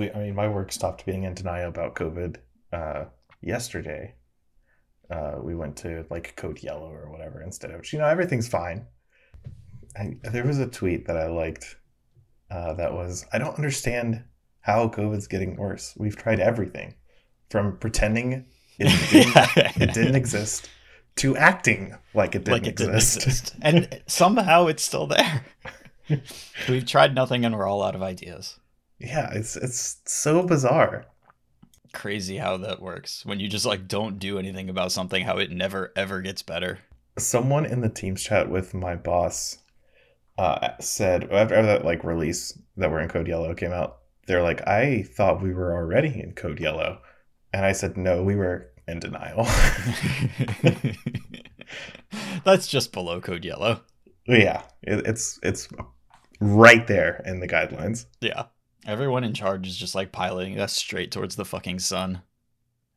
we, I mean, my work stopped being in denial about COVID uh, yesterday. Uh, we went to like Code Yellow or whatever instead of, you know, everything's fine. I, there was a tweet that I liked uh, that was, I don't understand how COVID's getting worse. We've tried everything from pretending it didn't, it didn't exist to acting like it didn't like it didn't exist. exist. and somehow it's still there. We've tried nothing and we're all out of ideas. Yeah, it's it's so bizarre. Crazy how that works. When you just like don't do anything about something, how it never ever gets better. someone in the teams chat with my boss uh, said after that like release that we're in code yellow came out they're like i thought we were already in code yellow and i said no we were in denial That's just below code yellow. yeah it, it's it's right there in the guidelines Yeah. Everyone in charge is just like piloting us straight towards the fucking sun.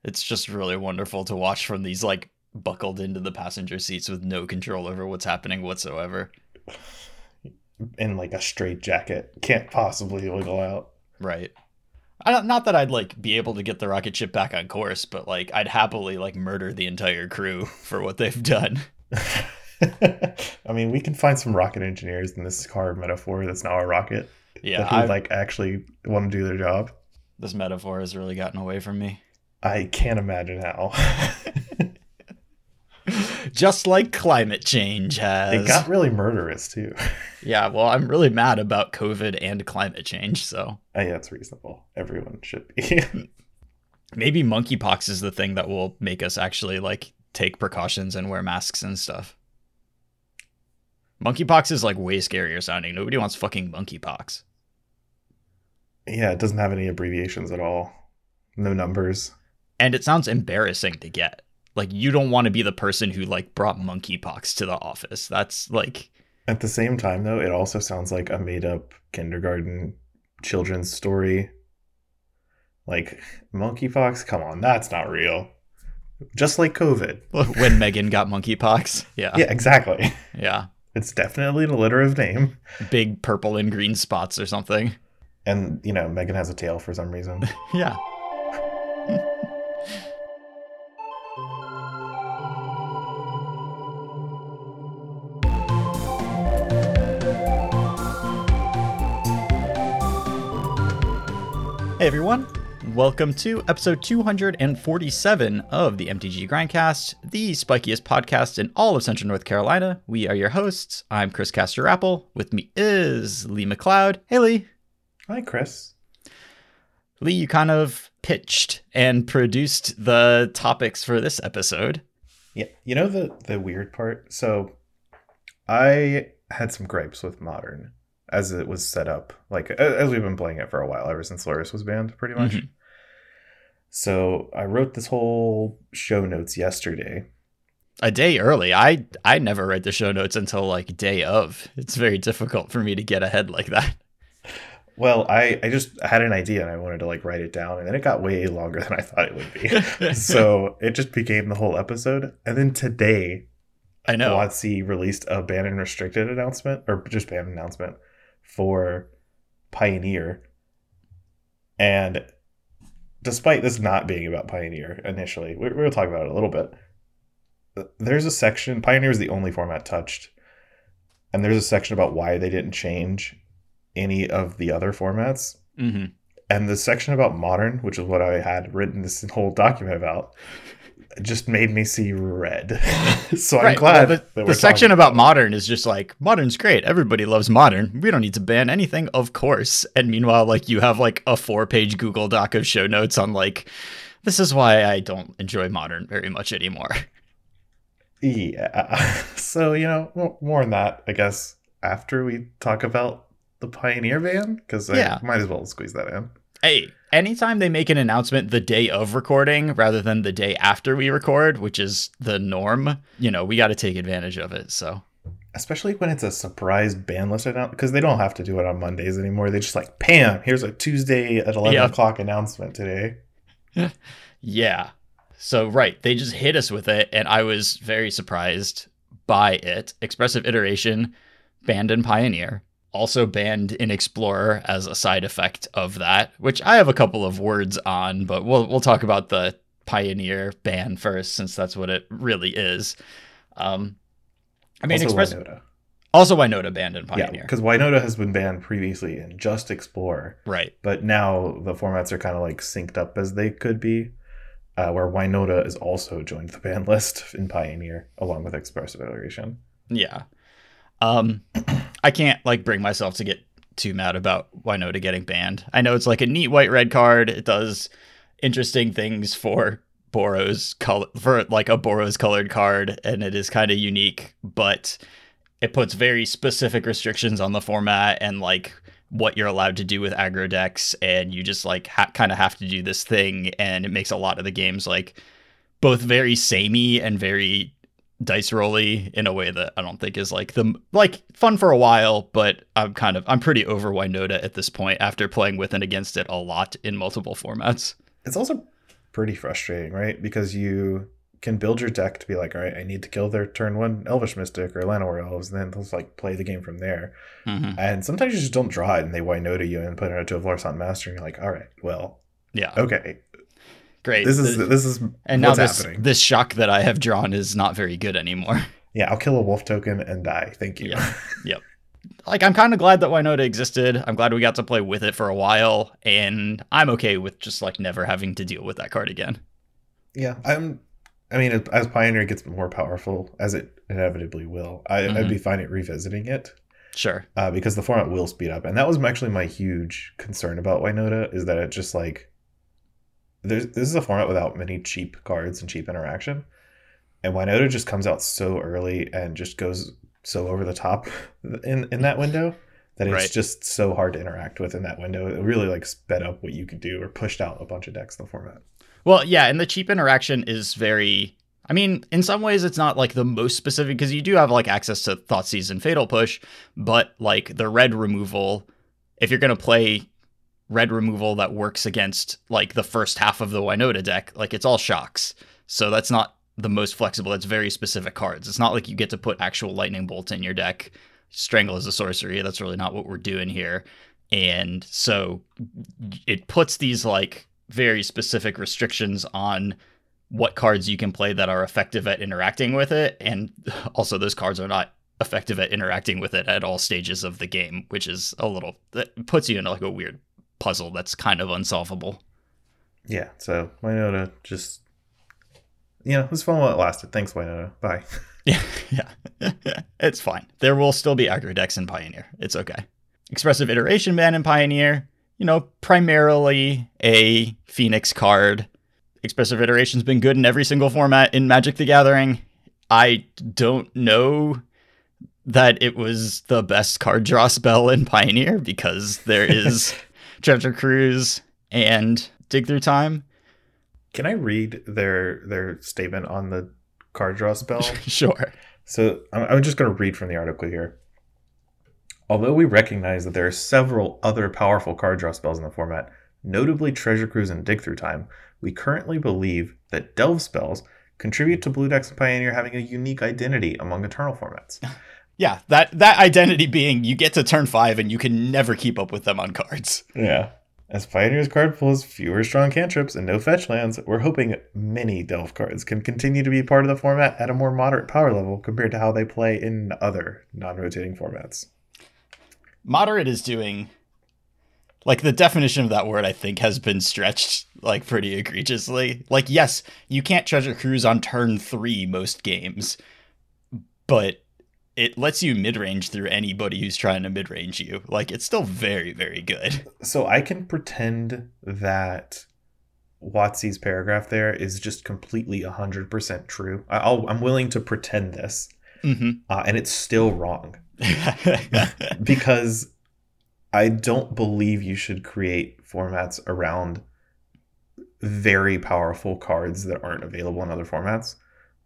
It's just really wonderful to watch from these like buckled into the passenger seats with no control over what's happening whatsoever. in like a straight jacket can't possibly wiggle out Right. I don't, not that I'd like be able to get the rocket ship back on course, but like I'd happily like murder the entire crew for what they've done. i mean we can find some rocket engineers in this car metaphor that's now a rocket Yeah, that who I've- like actually want to do their job this metaphor has really gotten away from me. i can't imagine how Just like climate change has. It got really murderous too. yeah, well, I'm really mad about COVID and climate change, so I think that's reasonable. Everyone should be. maybe monkeypox is the thing that will make us actually like take precautions and wear masks and stuff. Monkeypox is like way scarier sounding. Nobody wants fucking monkeypox. yeah, it doesn't have any abbreviations at all. No numbers. And it sounds embarrassing to get. Like you don't want to be the person who like brought monkeypox to the office. That's like At the same time, though, it also sounds like a made up kindergarten children's story. Like, monkeypox? Come on, that's not real. Just like COVID. when Megan got monkeypox. Yeah. Yeah, exactly. Yeah. It's definitely an alliterative name. Big purple and green spots or something. And, you know, Megan has a tail for some reason. Yeah. Hey everyone, welcome to episode 247 of the MTG Grindcast, the spikiest podcast in all of Central North Carolina. We are your hosts. I'm Chris Castor Apple. With me is Lee McLeod. Hey Lee. Hi, Chris. Lee, you kind of pitched and produced the topics for this episode. Yeah, you know the the weird part. So, I had some gripes with modern as it was set up, like as we've been playing it for a while, ever since Lurrus was banned, pretty much. Mhm. So I wrote this whole show notes yesterday. A day early. I I never write the show notes until like day of. It's very difficult for me to get ahead like that. Well, I I just had an idea and I wanted to like write it down, and then it got way longer than I thought it would be. so it just became the whole episode. And then today, I know. WotC released a ban and restricted announcement, or just ban announcement for Pioneer. And despite this not being about Pioneer initially, we, we'll talk about it a little bit. There's a section, Pioneer is the only format touched. And there's a section about why they didn't change any of the other formats. hmm And the section about modern, which is what I had written this whole document about, just made me see red. so I'm glad well, that the, we're the section about modern is just like modern's great. Everybody loves modern. We don't need to ban anything, of course. And meanwhile, like you have like a four-page Google Doc of show notes on like this is why I don't enjoy modern very much anymore. Yeah. So, you know, more on that, I guess, after we talk about the Pioneer ban, because Yeah. I might as well squeeze that in. Hey, anytime they make an announcement the day of recording rather than the day after we record, which is the norm, you know, we got to take advantage of it. So, Especially when it's a surprise band list announcement, because they don't have to do it on Mondays anymore. They just like, Pam, here's a Tuesday at 11 Yeah. o'clock announcement today. yeah. So, right, they just hit us with it, and I was very surprised by it. Expressive iteration, Band and pioneer. Also banned in Explorer as a side effect of that, which I have a couple of words on, but we'll we'll talk about the Pioneer ban first, since that's what it really is. Um, I mean, also Express Winota. also Winota banned in Pioneer. Yeah, because Winota has been banned previously in just Explorer, right? but now the formats are kind of like synced up as they could be. Uh, where Winota is also joined the ban list in Pioneer along with Expressive Iteration. Yeah. Um, I can't like bring myself to get too mad about Winota getting banned. I know it's like a neat white red card. It does interesting things for Boros color for like a Boros colored card, and it is kind of unique, but it puts very specific restrictions on the format and like what you're allowed to do with aggro decks, and you just like ha- kind of have to do this thing, and it makes a lot of the games like both very samey and very dice rolly in a way that I don't think is like the like fun for a while, but I'm kind of I'm pretty over Winota at this point after playing with and against it a lot in multiple formats. It's also pretty frustrating, right? Because you can build your deck to be like, all right, I need to kill their turn one Elvish Mystic or Llanowar Elves, and then just like play the game from there. Mm-hmm. And sometimes you just don't draw it, and they Winota you and put it into a Vlarson Master, and you're like, all right, well, Yeah, okay, great. this is this is and now this happening. this shock that I have drawn is not very good anymore. Yeah, I'll kill a wolf token and die. Thank you. Yeah. like I'm kind of glad that Winota existed. I'm glad we got to play with it for a while, and I'm okay with just like never having to deal with that card again. Yeah, I'm. I mean, as- Pioneer gets more powerful, as it inevitably will, I, Mhm. I'd be fine at revisiting it Sure. uh, because the format will speed up, and that was actually my huge concern about Winota is that it just like there's this is a format without many cheap cards and cheap interaction, and Winota just comes out so early and just goes so over the top in in that window that it's Right. just so hard to interact with in that window. It really like sped up what you could do or pushed out a bunch of decks in the format. Well, yeah, and the cheap interaction is very. I mean, in some ways, it's not like the most specific because you do have like access to Thoughtseize and Fatal Push, but like the red removal, if you're gonna play red removal that works against like the first half of the Winota deck, like it's all shocks. So that's not the most flexible. It's very specific cards. It's not like you get to put actual lightning bolt in your deck. Strangle is a sorcery. That's really not what we're doing here. And so it puts these like very specific restrictions on what cards you can play that are effective at interacting with it. And also, those cards are not effective at interacting with it at all stages of the game, which is a little, that puts you in like a weird puzzle that's kind of unsolvable. Yeah, so Winota just you know, it was fun while it lasted. Thanks, Winota. Bye. Yeah, yeah. it's fine. There will still be aggro decks in Pioneer. It's okay. Expressive iteration ban in Pioneer, you know, primarily a Phoenix card. Expressive iteration's been good in every single format in Magic the Gathering. I don't know that it was the best card draw spell in Pioneer because there is Treasure Cruise and Dig Through Time. Can I read their their statement on the card draw spell? sure. so I'm, I'm just going to read from the article here. Although we recognize that there are several other powerful card draw spells in the format, notably Treasure Cruise and Dig Through Time, we currently believe that Delve spells contribute to Blue Decks and Pioneer having a unique identity among Eternal formats. Yeah, that that identity being you get to turn five and you can never keep up with them on cards. Yeah. As Pioneer's card pulls fewer strong cantrips and no fetch lands, we're hoping many Delve cards can continue to be part of the format at a more moderate power level compared to how they play in other non rotating formats. Moderate is doing like the definition of that word I think has been stretched like pretty egregiously. Like yes, you can't treasure cruise on turn 3 most games, but it lets you mid-range through anybody who's trying to mid-range you. Like it's still very very good. So I can pretend that WotC's paragraph there is just completely 100% true. I- I'll, I'm willing to pretend this, Mhm. uh, and it's still wrong because I don't believe you should create formats around very powerful cards that aren't available in other formats.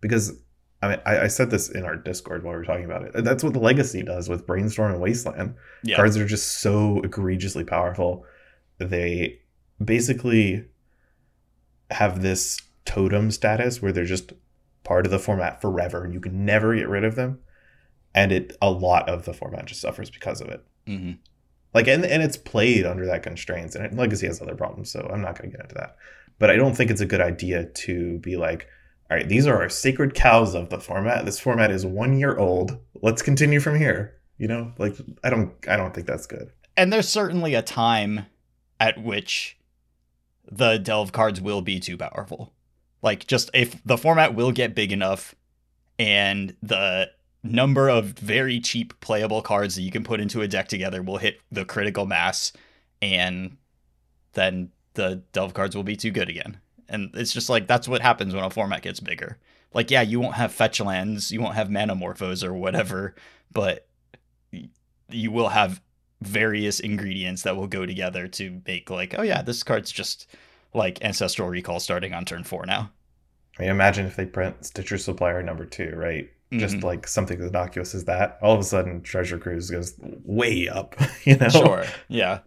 Because I mean, I, I said this in our Discord while we were talking about it. That's what the Legacy does with Brainstorm and Wasteland. yeah. Cards are just so egregiously powerful. They basically have this totem status where they're just part of the format forever and you can never get rid of them. And it a lot of the format just suffers because of it. hmm Like, and and it's played under that constraints, and Legacy has other problems, so I'm not going to get into that. But I don't think it's a good idea to be like, all right, these are our sacred cows of the format. This format is one year old. Let's continue from here. You know, like I don't, I don't think that's good. And there's certainly a time at which the delve cards will be too powerful. Like, just if the format will get big enough and the number of very cheap playable cards that you can put into a deck together will hit the critical mass, and then the delve cards will be too good again. And it's just like that's what happens when a format gets bigger. Like, yeah, you won't have fetch lands, you won't have Manamorphose or whatever, but you will have various ingredients that will go together to make like, oh yeah, this card's just like ancestral recall starting on turn four now. I mean, imagine if they print Stitcher Supplier number two, right? Just Mhm. like something as innocuous as that. All of a sudden, Treasure Cruise goes way up. You know, Sure. Yeah.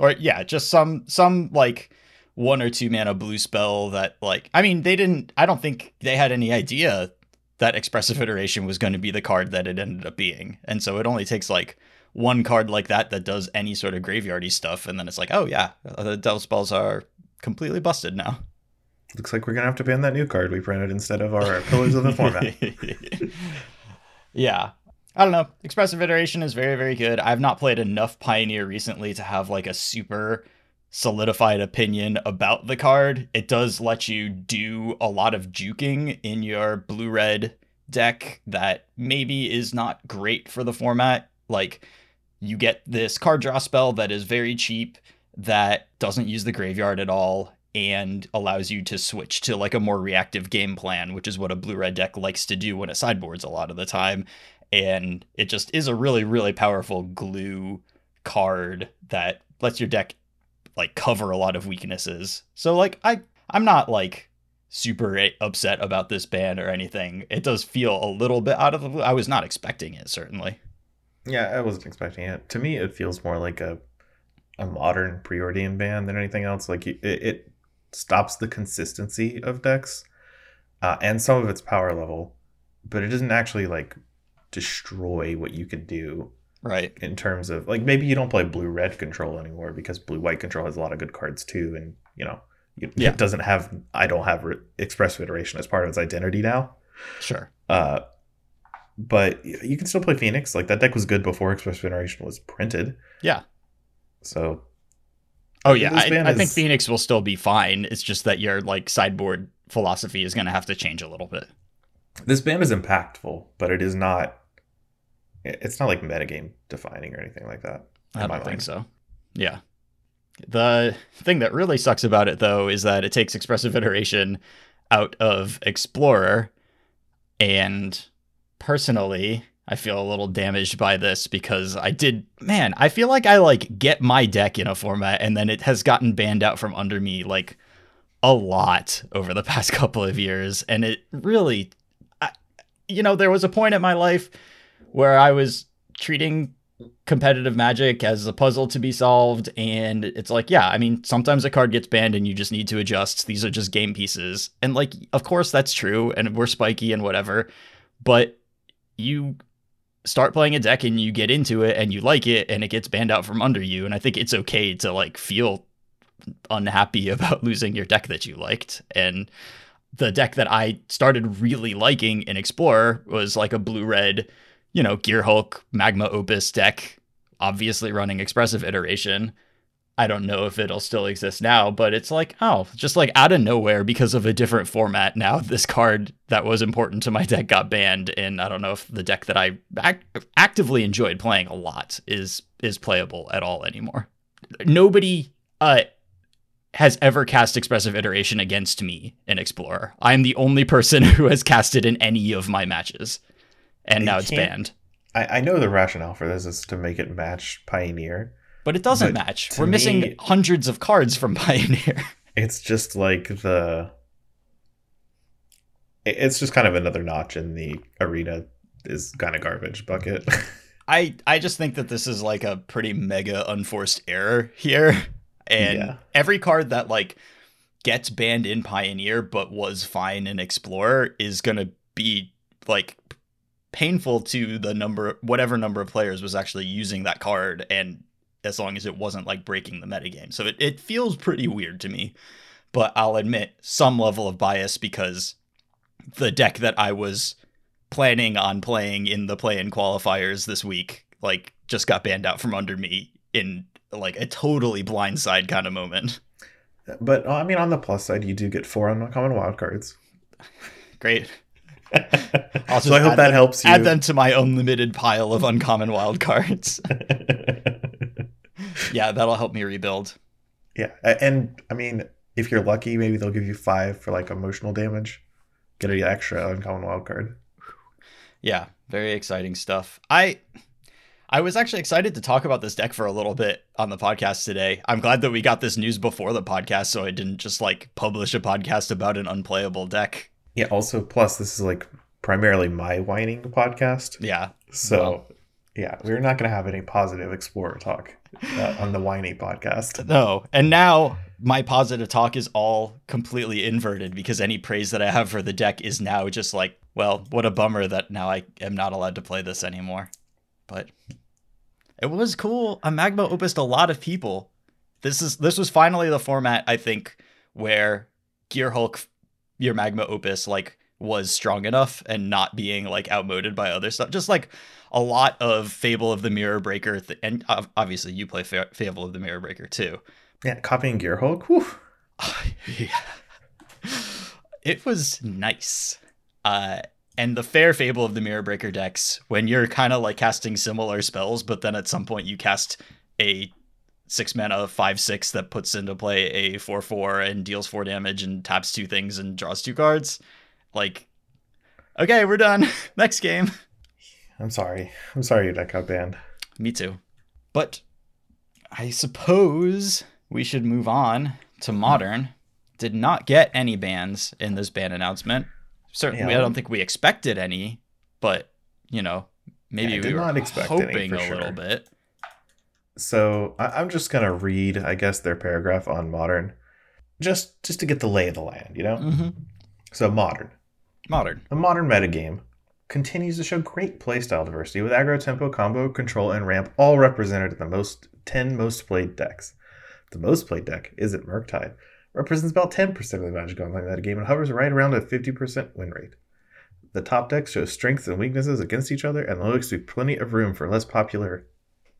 Or yeah, just some some like one or two mana blue spell that like I mean they didn't I don't think they had any idea that expressive iteration was going to be the card that it ended up being. And so it only takes like one card like that that does any sort of graveyardy stuff and then it's like, "Oh yeah, the delve spells are completely busted now." Looks like we're gonna have to ban that new card we printed instead of our Pillars of the Format. yeah. I don't know. Expressive iteration is very, very good. I've not played enough Pioneer recently to have like a super solidified opinion about the card. It does let you do a lot of juking in your blue red deck that maybe is not great for the format. Like, you get this card draw spell that is very cheap, that doesn't use the graveyard at all, and allows you to switch to like a more reactive game plan, which is what a blue red deck likes to do when it sideboards a lot of the time. And it just is a really, really powerful glue card that lets your deck like cover a lot of weaknesses. So like I I'm not like super upset about this ban or anything. It does feel a little bit out of the blue. I was not expecting it certainly. Yeah, I wasn't expecting it. To me, it feels more like a a modern preordained ban than anything else. Like it, it stops the consistency of decks uh, and some of its power level, but it doesn't actually like destroy what you could do Right. in terms of like maybe you don't play blue red control anymore because blue white control has a lot of good cards too, and you know it, Yeah. doesn't have I don't have re- expressive iteration as part of its identity now. Sure. Uh, but you can still play Phoenix. Like that deck was good before express Iteration was printed. Yeah. So Oh yeah, I, I think Phoenix will still be fine. It's just that your like sideboard philosophy is going to have to change a little bit. this ban is impactful, but it is not. It's not like metagame defining or anything like that. I don't think mind. so. Yeah. The thing that really sucks about it though is that it takes expressive iteration out of Explorer and personally I feel a little damaged by this because I did man, I feel like I like get my deck in a format and then it has gotten banned out from under me like a lot over the past couple of years and it really I, you know there was a point in my life where I was treating competitive magic as a puzzle to be solved and it's like yeah i mean sometimes a card gets banned and you just need to adjust. These are just game pieces. And like of course that's true and we're spiky and whatever but you start playing a deck and you get into it and you like it and it gets banned out from under you and i think it's okay to like feel unhappy about losing your deck that you liked. And the deck that i started really liking in explorer was like a blue red you know, Gearhulk, Magma Opus deck, obviously running expressive iteration. I don't know if it'll still exist now, but it's like, oh, just like out of nowhere because of a different format. Now this card that was important to my deck got banned, and I don't know if the deck that I act- actively enjoyed playing a lot is is playable at all anymore. Nobody uh has ever cast expressive iteration against me in Explorer. I'm the only person who has cast it in any of my matches. And now it's banned. I, I know the rationale for this is to make it match Pioneer. But it doesn't But match. We're missing hundreds of cards from Pioneer. It's just like the. It's just kind of another notch in the arena is kind of garbage bucket. I I just think that this is like a pretty mega unforced error here. And Yeah. every card that like gets banned in Pioneer but was fine in Explorer is going to be like painful to the number whatever number of players was actually using that card and as long as it wasn't like breaking the metagame. So it, it feels pretty weird to me. But I'll admit some level of bias because the deck that I was planning on playing in the play in qualifiers this week, like just got banned out from under me in like a totally blindside kind of moment. But I mean, on the plus side, you do get four uncommon wildcards. Great. I'll so I hope that them, helps you. Add them to my unlimited pile of uncommon wild cards. yeah, that'll help me rebuild. Yeah, and I mean, if you're lucky, maybe they'll give you five for like emotional damage. Get an extra uncommon wild card. Yeah, very exciting stuff. I I was actually excited to talk about this deck for a little bit on the podcast today. I'm glad that we got this news before the podcast so I didn't just like publish a podcast about an unplayable deck. Yeah, also plus this is like primarily my whining podcast. Yeah. So well, yeah, we're not going to have any positive explorer talk uh, on the whiny podcast. No. And now my positive talk is all completely inverted because any praise that I have for the deck is now just like, well, what a bummer that now I am not allowed to play this anymore. But it was cool. A magma opused a lot of people. This is this was finally the format I think where Gearhulk your magma opus like was strong enough and not being like outmoded by other stuff. Just like a lot of Fable of the Mirror Breaker, th- and obviously you play Fa- Fable of the Mirror Breaker too. Yeah, copying Gearhulk. Whew. yeah. It was nice. Uh, and the fair Fable of the Mirror Breaker decks, when you're kind of like casting similar spells, but then at some point you cast a six mana five six that puts into play a four four and deals four damage and taps two things and draws two cards. Like, okay, we're done. Next game. I'm sorry. I'm sorry deck got banned. Me too. But I suppose we should move on to modern. Did not get any bans in this ban announcement. Certainly, yeah. I don't think we expected any, but you know, maybe yeah, we were not expect hoping a sure. little bit. So I- am just gonna read, I guess, their paragraph on modern, just just to get the lay of the land, you know. Mm-hmm. So modern, modern, a modern metagame continues to show great playstyle diversity with aggro, tempo, combo, control, and ramp all represented in the most 10 most played decks. The most played deck is at Murktide, represents about 10% of the Magic Online metagame and hovers right around a 50% win rate. The top decks show strengths and weaknesses against each other, and looks to be plenty of room for less popular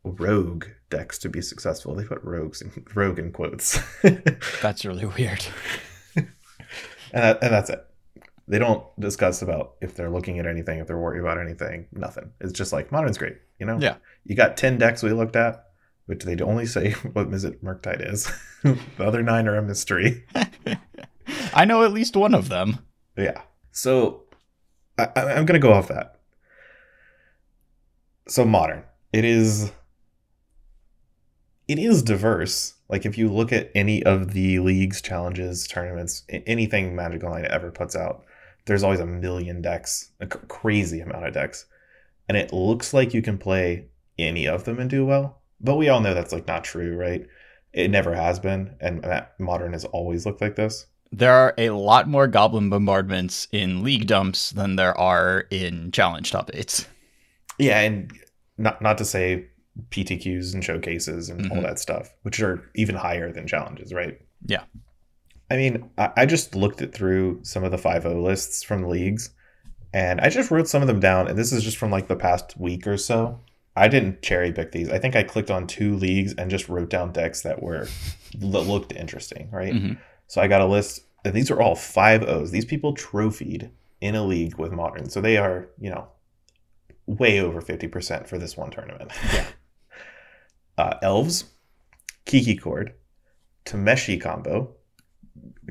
rogue decks to be successful. They put rogues in rogue in quotes. that's really weird. and, that, and that's it they don't discuss about if they're looking at anything, if they're worried about anything. Nothing. It's just like modern's great. You know. Yeah. You got ten decks we looked at, but they only say what Mizzet Murktide is. the other nine are a mystery. I know at least one of them. Yeah. So I, I'm gonna go off that. So modern. It is. It is diverse. Like if you look at any of the leagues, challenges, tournaments, anything Magic Online ever puts out, there's always a million decks, a crazy amount of decks, and it looks like you can play any of them and do well. But we all know that's like not true, right? It never has been, and modern has always looked like this. There are a lot more goblin bombardments in league dumps than there are in challenge top eights. Yeah, and not not to say PTQs and showcases and mm-hmm. all that stuff, which are even higher than challenges, right? Yeah. I mean, I, I just looked it through some of the 5 lists from leagues and I just wrote some of them down. And this is just from like the past week or so. I didn't cherry pick these. I think I clicked on two leagues and just wrote down decks that were that looked interesting, right? Mm-hmm. So I got a list. And these are all five O's. These people trophied in a league with modern, so they are you know way over fifty percent for this one tournament. Yeah. uh, elves, Kiki Cord, Tameshi combo,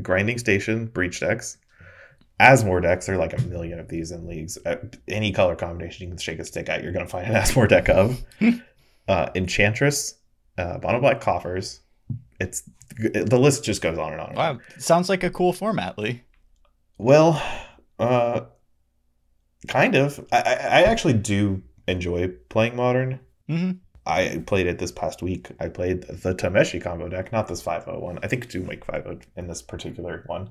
grinding station, breach decks, Asmore decks. There are like a million of these in leagues. Uh, any color combination you can shake a stick at, you're going to find an Asmore deck of. uh, Enchantress, uh, Mono Black Coffers. It's the list just goes on and on. And wow, on. sounds like a cool format, Lee. Well, uh, kind of. I, I actually do enjoy playing modern. Mm-hmm. I played it this past week. I played the Tameshi combo deck, not this 501. I think do make 5 in this particular one.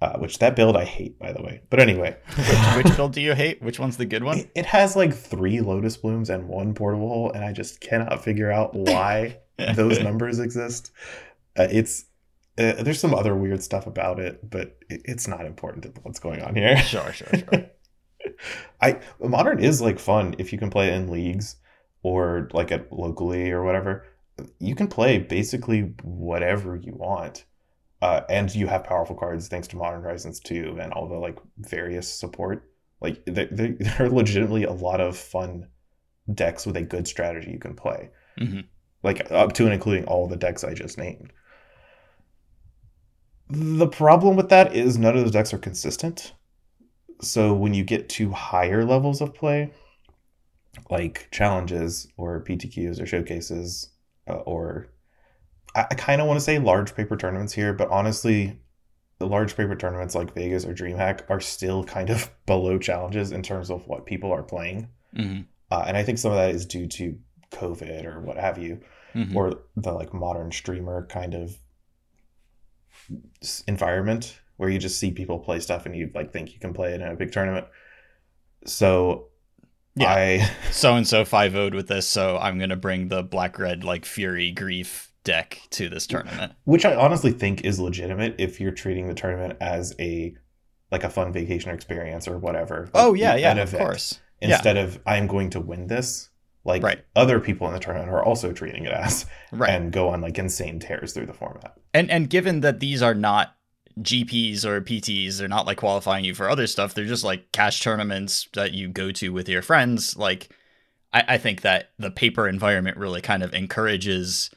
uh, which that build I hate, by the way. But anyway, which, which build do you hate? Which one's the good one? it, it has like three Lotus Blooms and one Portable Hole, and I just cannot figure out why those numbers exist. Uh, it's uh, there's some other weird stuff about it, but it, it's not important to what's going on here. Sure, sure, sure. I modern is like fun if you can play it in leagues or like at locally or whatever. You can play basically whatever you want. Uh, and you have powerful cards thanks to Modern Horizons 2 and all the like various support. Like there, there are legitimately a lot of fun decks with a good strategy you can play. hmm Like up to and including all the decks I just named. The problem with that is none of those decks are consistent. So when you get to higher levels of play, like challenges or PTQs or showcases, uh, or I, I kind of want to say large paper tournaments here, but honestly, the large paper tournaments like Vegas or DreamHack are still kind of below challenges in terms of what people are playing. hmm Uh, and I think some of that is due to COVID or what have you hmm or the like modern streamer kind of environment where you just see people play stuff and you like think you can play it in a big tournament. So Yeah. I So and so five would with this, so I'm gonna bring the black red like Fury Grief deck to this tournament. which I honestly think is legitimate if you're treating the tournament as a like a fun vacation experience or whatever. like, Oh yeah, yeah, of course. yeah. Instead of I'm going to win this, like Right. other people in the tournament are also treating it as Right. and go on like insane tears through the format. And and given that these are not GPs or PTs, they're not like qualifying you for other stuff. They're just like cash tournaments that you go to with your friends. Like I, I think that the paper environment really kind of encourages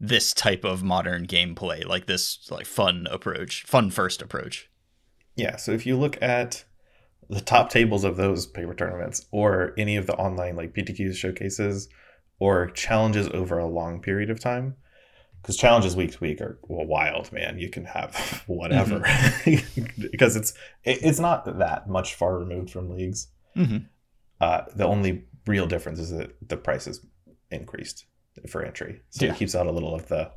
this type of modern gameplay, like this like fun approach, fun first approach. Yeah, so if you look at the top tables of those paper tournaments or any of the online like PTQs showcases or challenges over a long period of time, because challenges week to week are well, wild, man. You can have whatever because it's it, it's not that much far removed from leagues. Mm-hmm. Uh, the only real difference is that the price is increased for entry, so Yeah. it keeps out a little of the.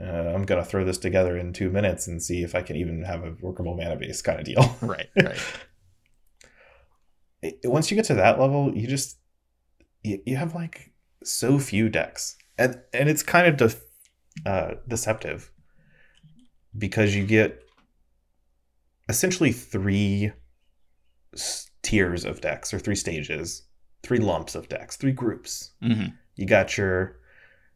Uh, I'm gonna throw this together in two minutes and see if I can even have a workable mana base kind of deal. Right, right. it- once you get to that level, you just you, you have like so few decks, and and it's kind of def, uh, deceptive because you get essentially three tiers of decks or three stages, three lumps of decks, three groups. hmm You got your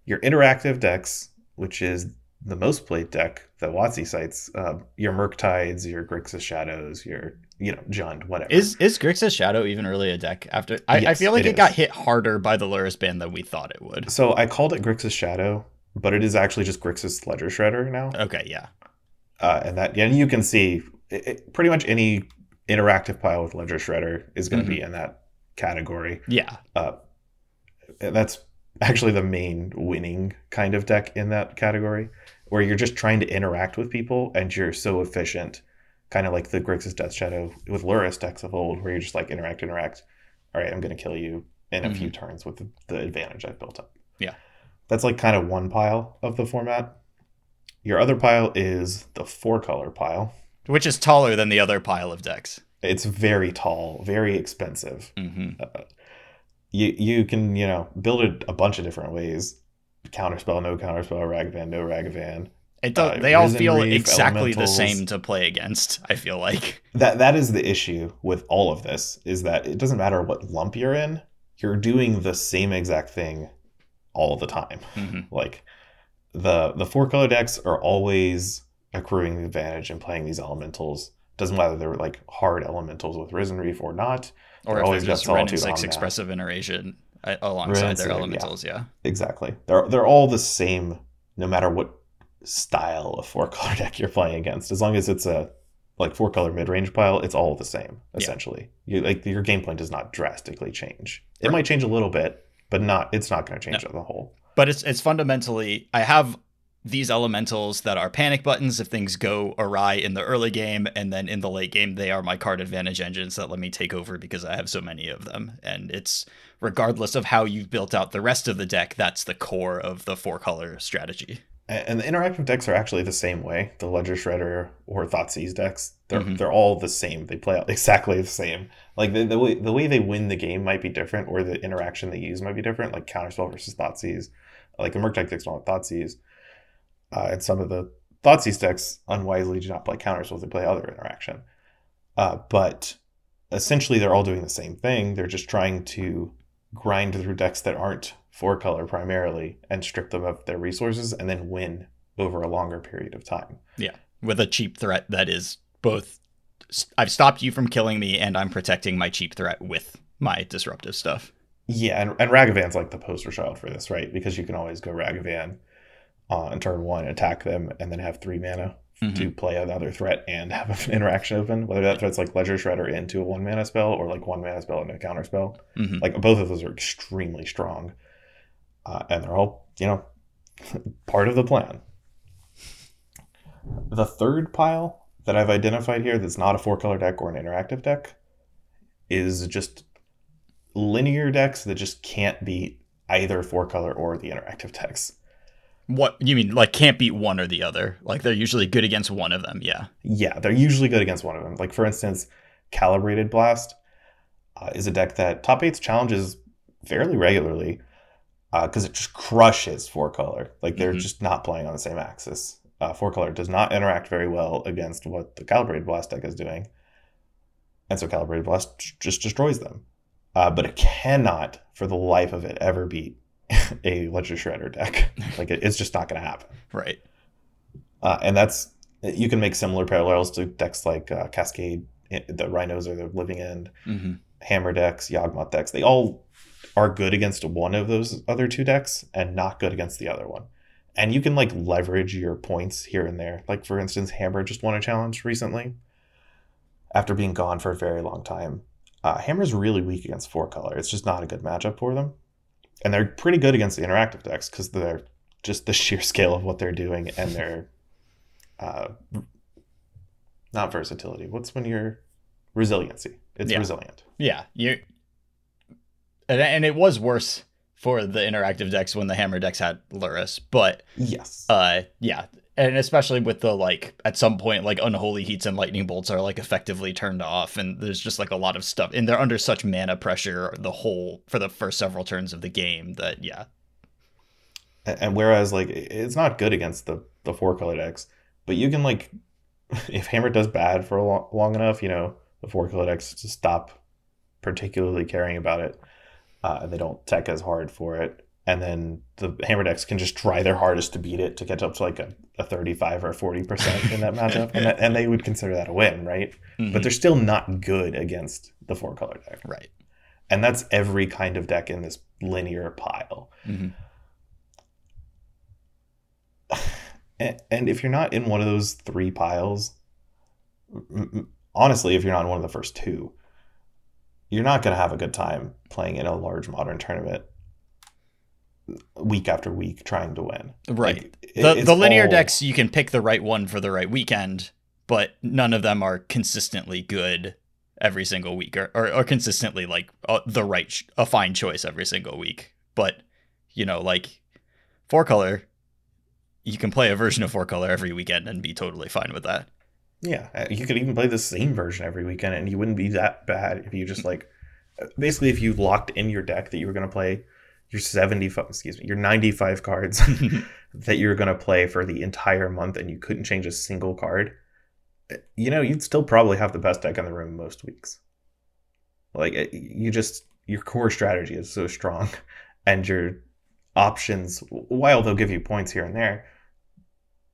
your interactive decks, which is the most played deck that WotC cites. Uh, your Murktides, your Grixis Shadows, your you know Jund, whatever. Is is Grixis Shadow even really a deck after I, I feel like it it, got hit harder by the Lurrus ban than we thought it would. So I called it Grixis Shadow, but it is actually just Grixis Ledger Shredder now. Okay, yeah. Uh, and that, and you can see it, it- pretty much any interactive pile with Ledger Shredder is going to be in that category. Yeah. Uh, that's actually the main winning kind of deck in that category, where you're just trying to interact with people and you're so efficient, kind of like the Grixis Death Shadow with Lurrus decks of old, where you're just like interact, interact. All right, I'm going to kill you in a few turns with the, the advantage I've built up. Yeah. That's like kind of one pile of the format. Your other pile is the four color pile. Which is taller than the other pile of decks. It's very tall, very expensive. hmm You you can you know build it a bunch of different ways. Counterspell, no counterspell, Ragavan, no Ragavan. It does, Uh, they all feel Reef, exactly the same to play against. I feel like. That that is the issue with all of this is that it doesn't matter what lump you're in, you're doing the same exact thing all the time. hmm Like the the four color decks are always accruing the advantage and playing these elementals. Doesn't matter they're like hard elementals with Risen Reef or not. Or They're if always they're just Wrenn and Six expressive iteration uh, alongside Wrenn their Six, yeah. elementals. Yeah. Exactly. They're they're all the same no matter what style of four color deck you're playing against. As long as it's a like four color mid range pile, it's all the same Yeah. essentially. You like your game plan does not drastically change. It Right. might change a little bit, but not it's not going to change the whole. But it's it's fundamentally I have these elementals that are panic buttons if things go awry in the early game, and then in the late game they are my card advantage engines that let me take over because I have so many of them. And it's regardless of how you've built out the rest of the deck, that's the core of the four color strategy. And the interactive decks are actually the same way. The Ledger Shredder or Thoughtseize decks, they're Mhm. they're all the same. They play out exactly the same. Like the, the way the way they win the game might be different, or the interaction they use might be different. Like Counterspell versus Thoughtseize, like the Murktide decks don't have Thoughtseize, uh, and some of the Thoughtseize decks unwisely do not play Counterspell. They play other interaction, uh, but essentially they're all doing the same thing. They're just trying to grind through decks that aren't four color primarily and strip them of their resources and then win over a longer period of time. Yeah, with a cheap threat that is both I've stopped you from killing me and I'm protecting my cheap threat with my disruptive stuff. Yeah, and, and Ragavan's like the poster child for this, right? Because you can always go Ragavan uh, turn one, attack them, and then have three mana Mhm. to play another threat and have an interaction open. Whether that threat's like Ledger Shredder into a one mana spell or like one mana spell into a counter spell. Mhm. Like both of those are extremely strong. Uh, and they're all, you know, part of the plan. The third pile that I've identified here that's not a four color deck or an interactive deck is just linear decks that just can't beat either four color or the interactive decks. What you mean like can't beat one or the other? Like they're usually good against one of them, yeah. Yeah, they're usually good against one of them. Like for instance, Calibrated Blast uh, is a deck that top eights challenges fairly regularly because it just crushes four color. Like they're Mhm. just not playing on the same axis. Uh, four color does not interact very well against what the Calibrated Blast deck is doing, and so Calibrated Blast just destroys them. Uh, but it cannot, for the life of it, ever beat a Ledger Shredder deck. like it, it's just not going to happen Right. uh, and that's you can make similar parallels to decks like uh, Cascade, the Rhinos are the Living End, hmm Hammer decks, Yawgmoth decks. They all are good against one of those other two decks and not good against the other one. And you can like leverage your points here and there. Like for instance, Hammer just won a challenge recently after being gone for a very long time. Uh, Hammer's really weak against four color. It's just not a good matchup for them. And they're pretty good against the interactive decks because they're just the sheer scale of what they're doing and their uh, not versatility. What's when you're resiliency? It's Yeah. resilient. Yeah, you and, and it was worse for the interactive decks when the hammer decks had Lurrus, but Yes. uh yeah, and especially with the like at some point like unholy heats and lightning bolts are like effectively turned off and there's just like a lot of stuff and they're under such mana pressure the whole for the first several turns of the game that yeah. and, and whereas like it's not good against the the four color decks, but you can like if Hammer does bad for long, long enough, you know, the four color decks just stop particularly caring about it, uh, and they don't tech as hard for it. And then the Hammer decks can just try their hardest to beat it to catch up to like a, a 35 or 40% in that matchup. And, that, and they would consider that a win, right? Mhm. But they're still not good against the four color deck. right. And that's every kind of deck in this linear pile. hmm A- And if you're not in one of those three piles, honestly, if you're not in one of the first two, you're not going to have a good time playing in a large modern tournament week after week trying to win. Right. Like, it- the the linear all- decks you can pick the right one for the right weekend, but none of them are consistently good every single week or or, or consistently like uh, the right ch- a fine choice every single week. But you know, like four color, you can play a version of four color every weekend and be totally fine with that. Yeah, uh, you could even play the same version every weekend, and you wouldn't be that bad if you just like, uh, basically, if you locked in your deck that you were going to play your seventy, excuse me, your ninety-five cards that you're going to play for the entire month, and you couldn't change a single card. uh, You know, you'd still probably have the best deck in the room most weeks. Like it- you just your core strategy is so strong, and your options, while they'll give you points here and there,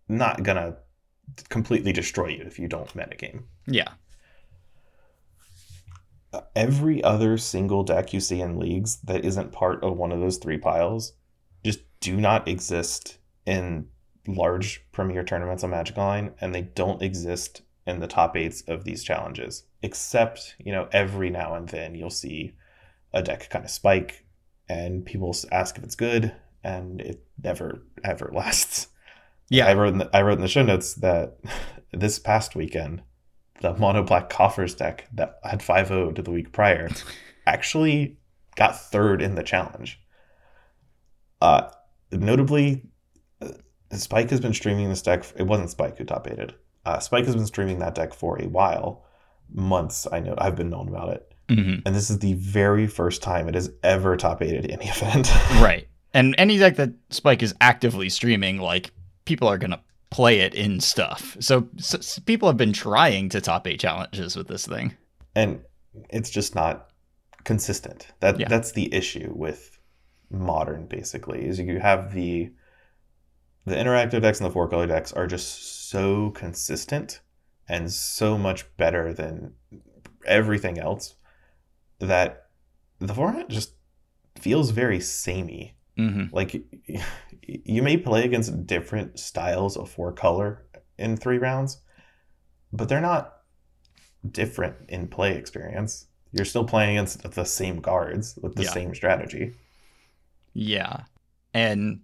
not gonna completely destroy you if you don't metagame. yeah. Uh, Every other single deck you see in leagues that isn't part of one of those three piles just do not exist in large premier tournaments on Magic Online, and they don't exist in the top eights of these challenges. Except, you know, every now and then you'll see a deck kind of spike, and people ask if it's good, and it never ever lasts. I Yeah. wrote in the, I wrote in the show notes that this past weekend, the mono black coffers deck that had 5-0 to the week prior actually got third in the challenge. Uh, notably, uh, Spike has been streaming this deck. It wasn't Spike who top aided. Uh, Spike has been streaming that deck for a while, months. I know I've been known about it, Mhm. and this is the very first time it has ever top aided any event. Right. And any deck that Spike is actively streaming, like people are gonna play it in stuff. So, s s- people have been trying to top eight challenges with this thing. and it's just not consistent. That Yeah. that's the issue with modern basically is you have the the interactive decks and the four color decks are just so consistent and so much better than everything else that the format just feels very samey. hmm Like you may play against different styles of four color in three rounds, but they're not different in play experience. You're still playing against the same guards with the Yeah. same strategy. Yeah. And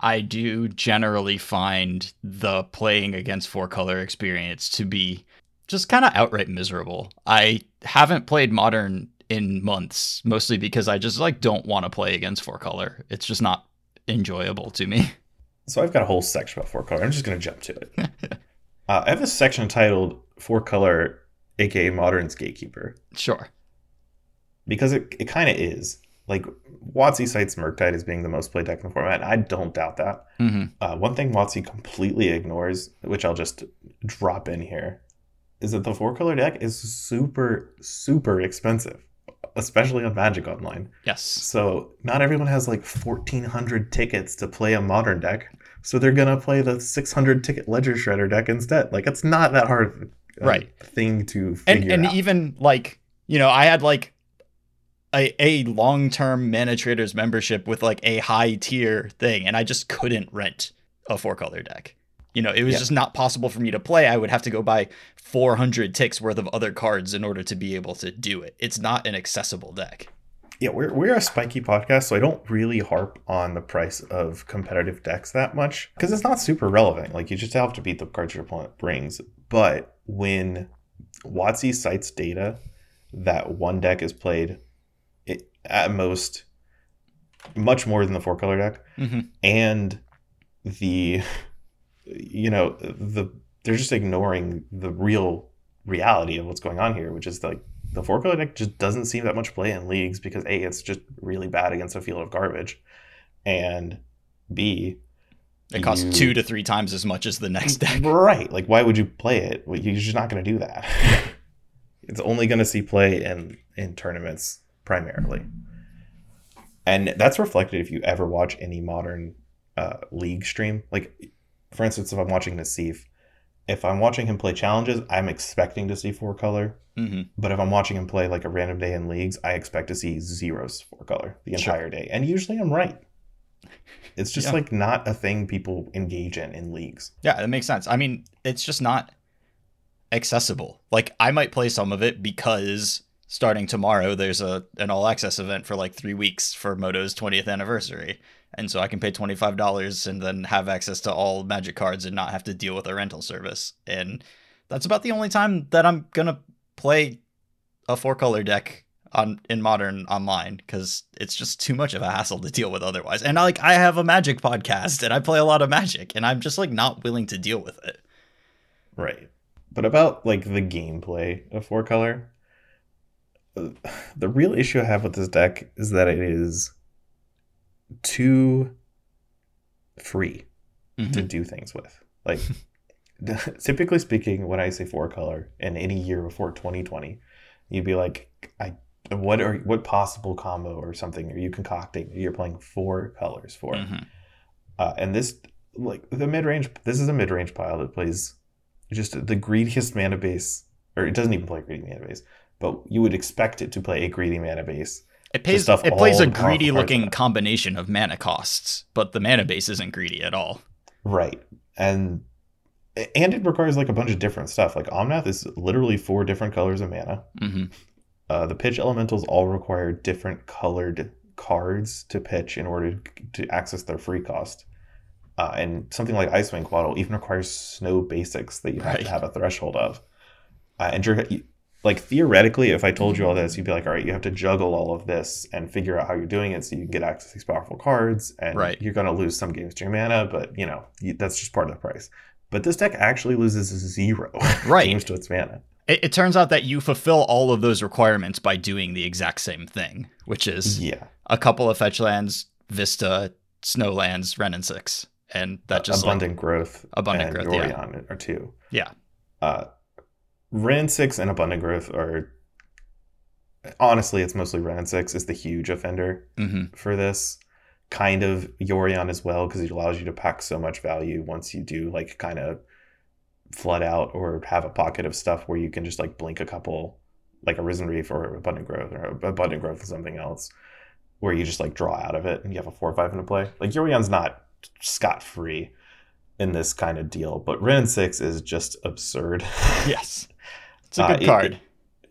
I do generally find the playing against four color experience to be just kind of outright miserable. I haven't played modern in months, mostly because I just like don't want to play against four color. It's just not enjoyable to me. So I've got a whole section about four color. I'm just going to jump to it. uh, I have a section titled Four Color, aka Modern's Gatekeeper, Sure. because it, it kind of is. Like, WotC cites Murktide as being the most played deck in the format. and I don't doubt that. hmm Uh, one thing WotC completely ignores, which I'll just drop in here, is that the four color deck is super, super expensive, especially on Magic Online. Yes. So not everyone has like 1,400 tickets to play a modern deck. So they're going to play the 600 ticket Ledger Shredder deck instead. Like, it's not that hard a Right. thing to and and out. even like you know i had like a, a long-term mana traders membership with like a high tier thing and i just couldn't rent a four color deck you know it was Yeah. just not possible for me to play i would have to go buy 400 ticks worth of other cards in order to be able to do it it's not an accessible deck Yeah, we're we're a spiky podcast, so I don't really harp on the price of competitive decks that much because it's not super relevant. Like you just have to beat the cards your opponent brings. But when WotC cites data that one deck is played it, at most much more than the four color deck, mm-hmm. and the you know the they're just ignoring the real reality of what's going on here, which is like the four color deck just doesn't seem that much play in leagues because a it's just really bad against a field of garbage, and b it costs You- two to three times as much as the next deck right like why would you play it? You're just not going to do that. it's only going to see play in in tournaments primarily, and that's reflected if you ever watch any modern uh, league stream. Like, for instance, if I'm watching Nassif, if I'm watching him play challenges, I'm expecting to see four color. hmm But if I'm watching him play like a random day in leagues, I expect to see zeros four color the Sure. entire day, and usually I'm right. It's just Yeah. like not a thing people engage in in leagues. Yeah, that makes sense. I mean, it's just not accessible. Like I might play some of it because starting tomorrow there's a an all access event for like 3 weeks for MODO's 20th anniversary. And so I can pay $25 and then have access to all magic cards and not have to deal with a rental service. And that's about the only time that I'm to play a four color deck on in modern online because it's just too much of a hassle to deal with otherwise. And I, like I have a magic podcast and I play a lot of magic and I'm just like not willing to deal with it. Right. But about like the gameplay of four color, the real issue I have with this deck is that it is too free to do things with. Like typically speaking, when I say four color in any year before 2020, you'd be like, I what are what possible combo or something are you concocting? You're playing four colors for. Mhm. Uh, and this, like the mid range, this is a mid range pile that plays just the greediest mana base, or it doesn't even play greedy mana base, but you would expect it to play a greedy mana base. It pays. It plays a greedy looking combination of mana costs, but the mana base isn't greedy at all. Right. And and it requires like a bunch of different stuff. Like Omnath is literally four different colors of mana. hmm Uh, the pitch elementals all require different colored cards to pitch in order to access their free cost. Uh, and something like Ice-Fang Coatl even requires snow basics that you have Right. to have a threshold of. Uh, and you're, like theoretically, if I told you all this, you'd be like, all right, you have to juggle all of this and figure out how you're doing it so you can get access to these powerful cards. And Right. you're going to lose some games to your mana, but you know you, that's just part of the price. But this deck actually loses zero Right. games to its mana. It, it turns out that you fulfill all of those requirements by doing the exact same thing, which is Yeah, a couple of fetch lands, Vista, Snowlands, Wrenn and Six, and that just like, abundant growth, Abundant and Growth, yeah. Yorion are two. yeah, Uh, Wrenn six and abundant growth are honestly, it's mostly Wrenn six is the huge offender hmm for this. Kind of Yorion as well because it allows you to pack so much value once you do like kind of flood out or have a pocket of stuff where you can just like blink a couple, like a Risen Reef or abundant growth or abundant growth or something else, where you just like draw out of it and you have a four or five into play. Like Yorion's not scot free in this kind of deal, but Wrenn six is just absurd. yes, it's a Uh, good it- card.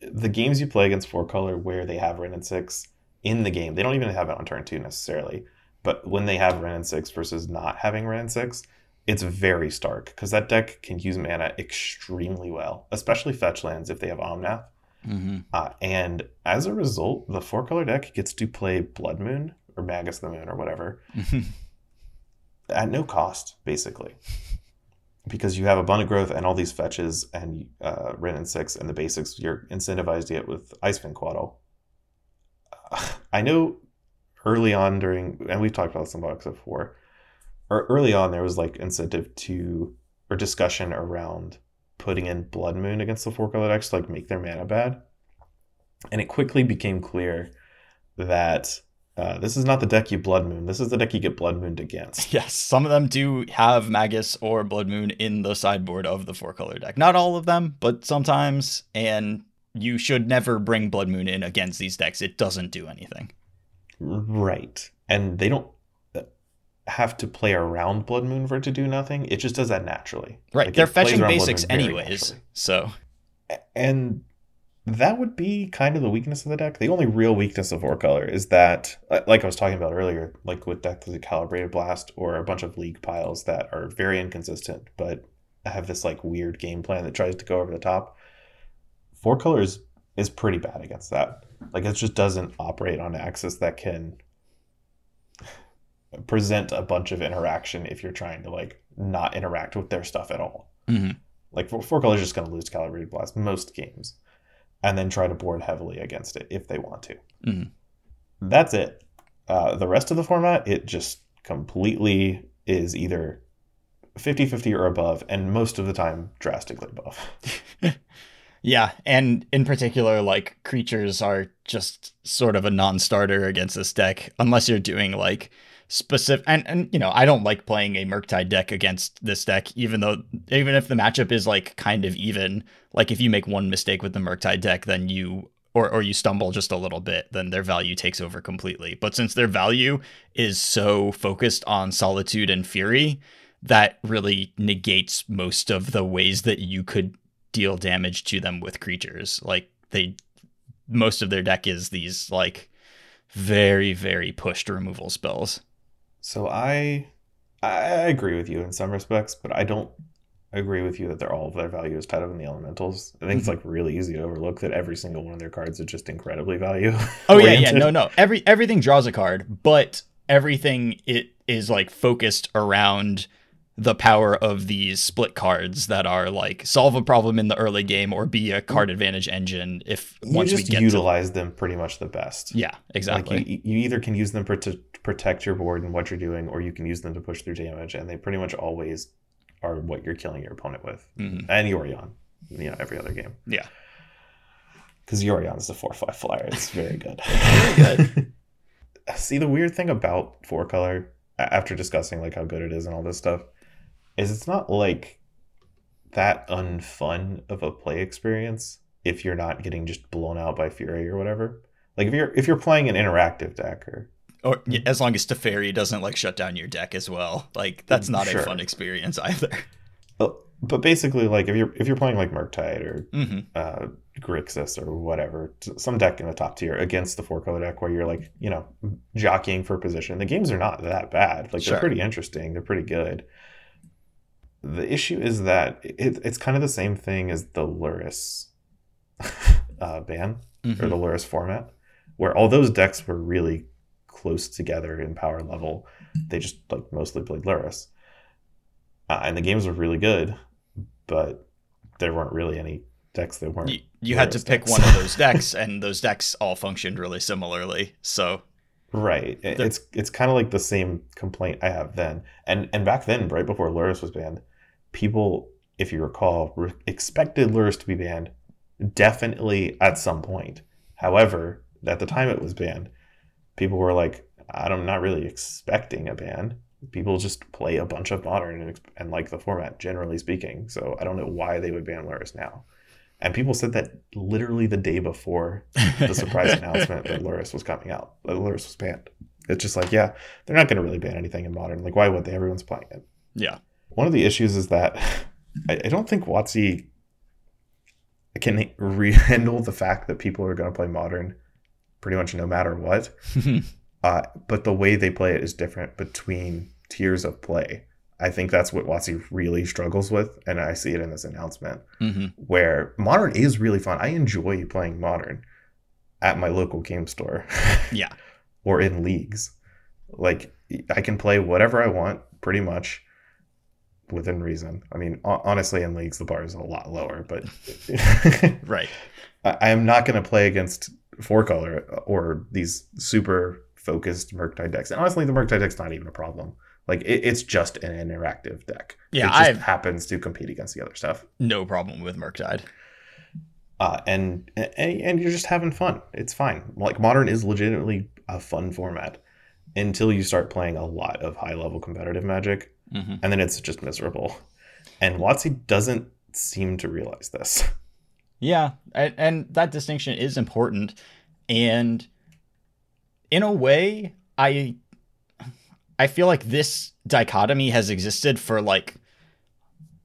the games you play against four color where they have Wrenn and six in the game, they don't even have it on turn two necessarily. But when they have Wrenn and six versus not having Wrenn and six, it's very stark because that deck can use mana extremely well, especially fetch lands if they have Omnath. hmm Uh, and as a result, the four color deck gets to play Blood Moon or Magus the Moon or whatever at no cost, basically. Because you have abundant growth and all these fetches and uh, Wrenn and six and the basics, you're incentivized to get with Ice-Fang Coatl. I know early on during, and we've talked about some bucks before, or early on there was like incentive to or discussion around putting in Blood Moon against the four color decks to like make their mana bad, and it quickly became clear that uh, this is not the deck you Blood Moon. This is the deck you get Blood Mooned against. Yes, some of them do have Magus or Blood Moon in the sideboard of the four color deck. Not all of them, but sometimes. And you should never bring Blood Moon in against these decks. It doesn't do anything. Right. And they don't uh, have to play around Blood Moon for it to do nothing. It just does that naturally. Right. Like, They're fetching basics anyways. So, And that would be kind of the weakness of the deck. The only real weakness of Four Color is that, uh, like I was talking about earlier, like with decks like Calibrated Blast or a bunch of League piles that are very inconsistent, but have this like weird game plan that tries to go over the top. Four Colors is pretty bad against that. Like it just doesn't operate on axis that can present a bunch of interaction if you're trying to like not interact with their stuff at all. mhm. Like four, four is just going to lose calibrated blast most games, and then try to board heavily against it if they want to. Mhm. That's it. Uh, the rest of the format, it just completely is either 50-50 or above, and most of the time drastically above. yeah. And in particular, like creatures are just sort of a non starter against this deck, unless you're doing like specific and, and you know i don't like playing a murktide deck against this deck even though even if the matchup is like kind of even like if you make one mistake with the murktide deck then you or, or you stumble just a little bit then their value takes over completely. But since their value is so focused on solitude and fury that really negates most of the ways that you could deal damage to them with creatures. Like they most of their deck is these like very very pushed removal spells So I I agree with you in some respects, but I don't agree with you that they're all of their value is tied up in the elementals. I think it's Mhm. like really easy to overlook that every single one of their cards is just incredibly value. Oh yeah, yeah, no, no. Every everything draws a card, but everything it is like focused around the power of these split cards that are like solve a problem in the early game or be a card advantage engine if You once we get utilize them pretty much the best. yeah exactly Like you, you either can use them to protect your board and what you're doing, or you can use them to push through damage, and they pretty much always are what you're killing your opponent with. Mhm. And Yorion, you know, every other game. yeah Because Yorion is a four five flyer. It's very good. Very See the weird thing about four color after discussing like how good it is and all this stuff is it's not like that unfun of a play experience if you're not getting just blown out by Fury or whatever. Like if you're if you're playing an interactive deck or or yeah, as long as Teferi doesn't like shut down your deck as well like that's not Sure. a fun experience either but, but basically like if you're if you're playing like Murktide or hmm uh, Grixis or whatever, some deck in the top tier against the four color deck where you're like, you know, jockeying for position. The games are not that bad. Like Sure. they're pretty interesting. They're pretty good. The issue is that it, it's kind of the same thing as the Lurrus. uh, ban Mhm. or the Lurrus format, where all those decks were really close together in power level. They just like mostly played Lurrus, uh, and the games were really good, but there weren't really any decks that weren't. You, you had to pick decks. one of those decks, and those decks all functioned really similarly. So Right. The- It's it's kind of like the same complaint I have then, and and back then, right before Lurrus was banned, people, if you recall, re- expected Lurrus to be banned, definitely at some point. However, at the time it was banned, people were like, "I'm not really expecting a ban." People just play a bunch of modern and, and like the format, generally speaking. So I don't know why they would ban Lurrus now. And people said that literally the day before the surprise announcement that Lurrus was coming out. That Lurrus was banned. It's just like, yeah, they're not going to really ban anything in modern. Like, why would they? Everyone's playing it. yeah, One of the issues is that I, I don't think WotC can re- handle the fact that people are going to play modern pretty much no matter what. Uh, but the way they play it is different between tiers of play. I think that's what WotC really struggles with, and I see it in this announcement hmm where modern is really fun. I enjoy playing modern at my local game store yeah, or in leagues. Like I can play whatever I want pretty much within reason. I mean, ho- honestly, in leagues the bar is a lot lower, but right. I I am not going to play against four color or these super focused Murktide decks. And honestly, the Murktide deck's not even a problem. Like it, it's just an interactive deck. Yeah, it just I've- happens to compete against the other stuff. No problem with Murktide. uh, and, and and you're just having fun. It's fine. Like modern is legitimately a fun format until you start playing a lot of high level competitive magic, hmm and then it's just miserable. And WotC doesn't seem to realize this. Yeah, and, and that distinction is important. And in a way, I I feel like this dichotomy has existed for like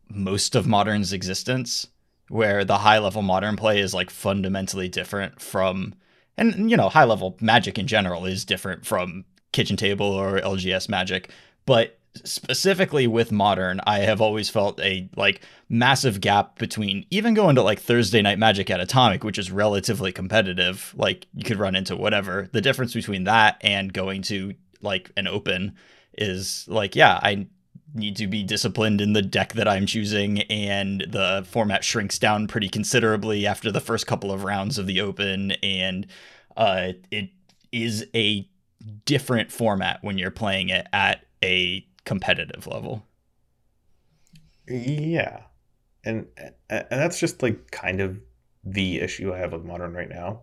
most of modern's existence, where the high level modern play is like fundamentally different from and you know, high level magic in general is different from kitchen table or LGS magic, but specifically with modern, I have always felt a like massive gap between even going to like Thursday night magic at Atomic, which is relatively competitive, like you could run into whatever. The difference between that and going to like an open is like, yeah, I need to be disciplined in the deck that I'm choosing, and the format shrinks down pretty considerably after the first couple of rounds of the open, and uh, it is a different format when you're playing it at a competitive level. Yeah, and uh, and that's just like kind of the issue I have with modern right now.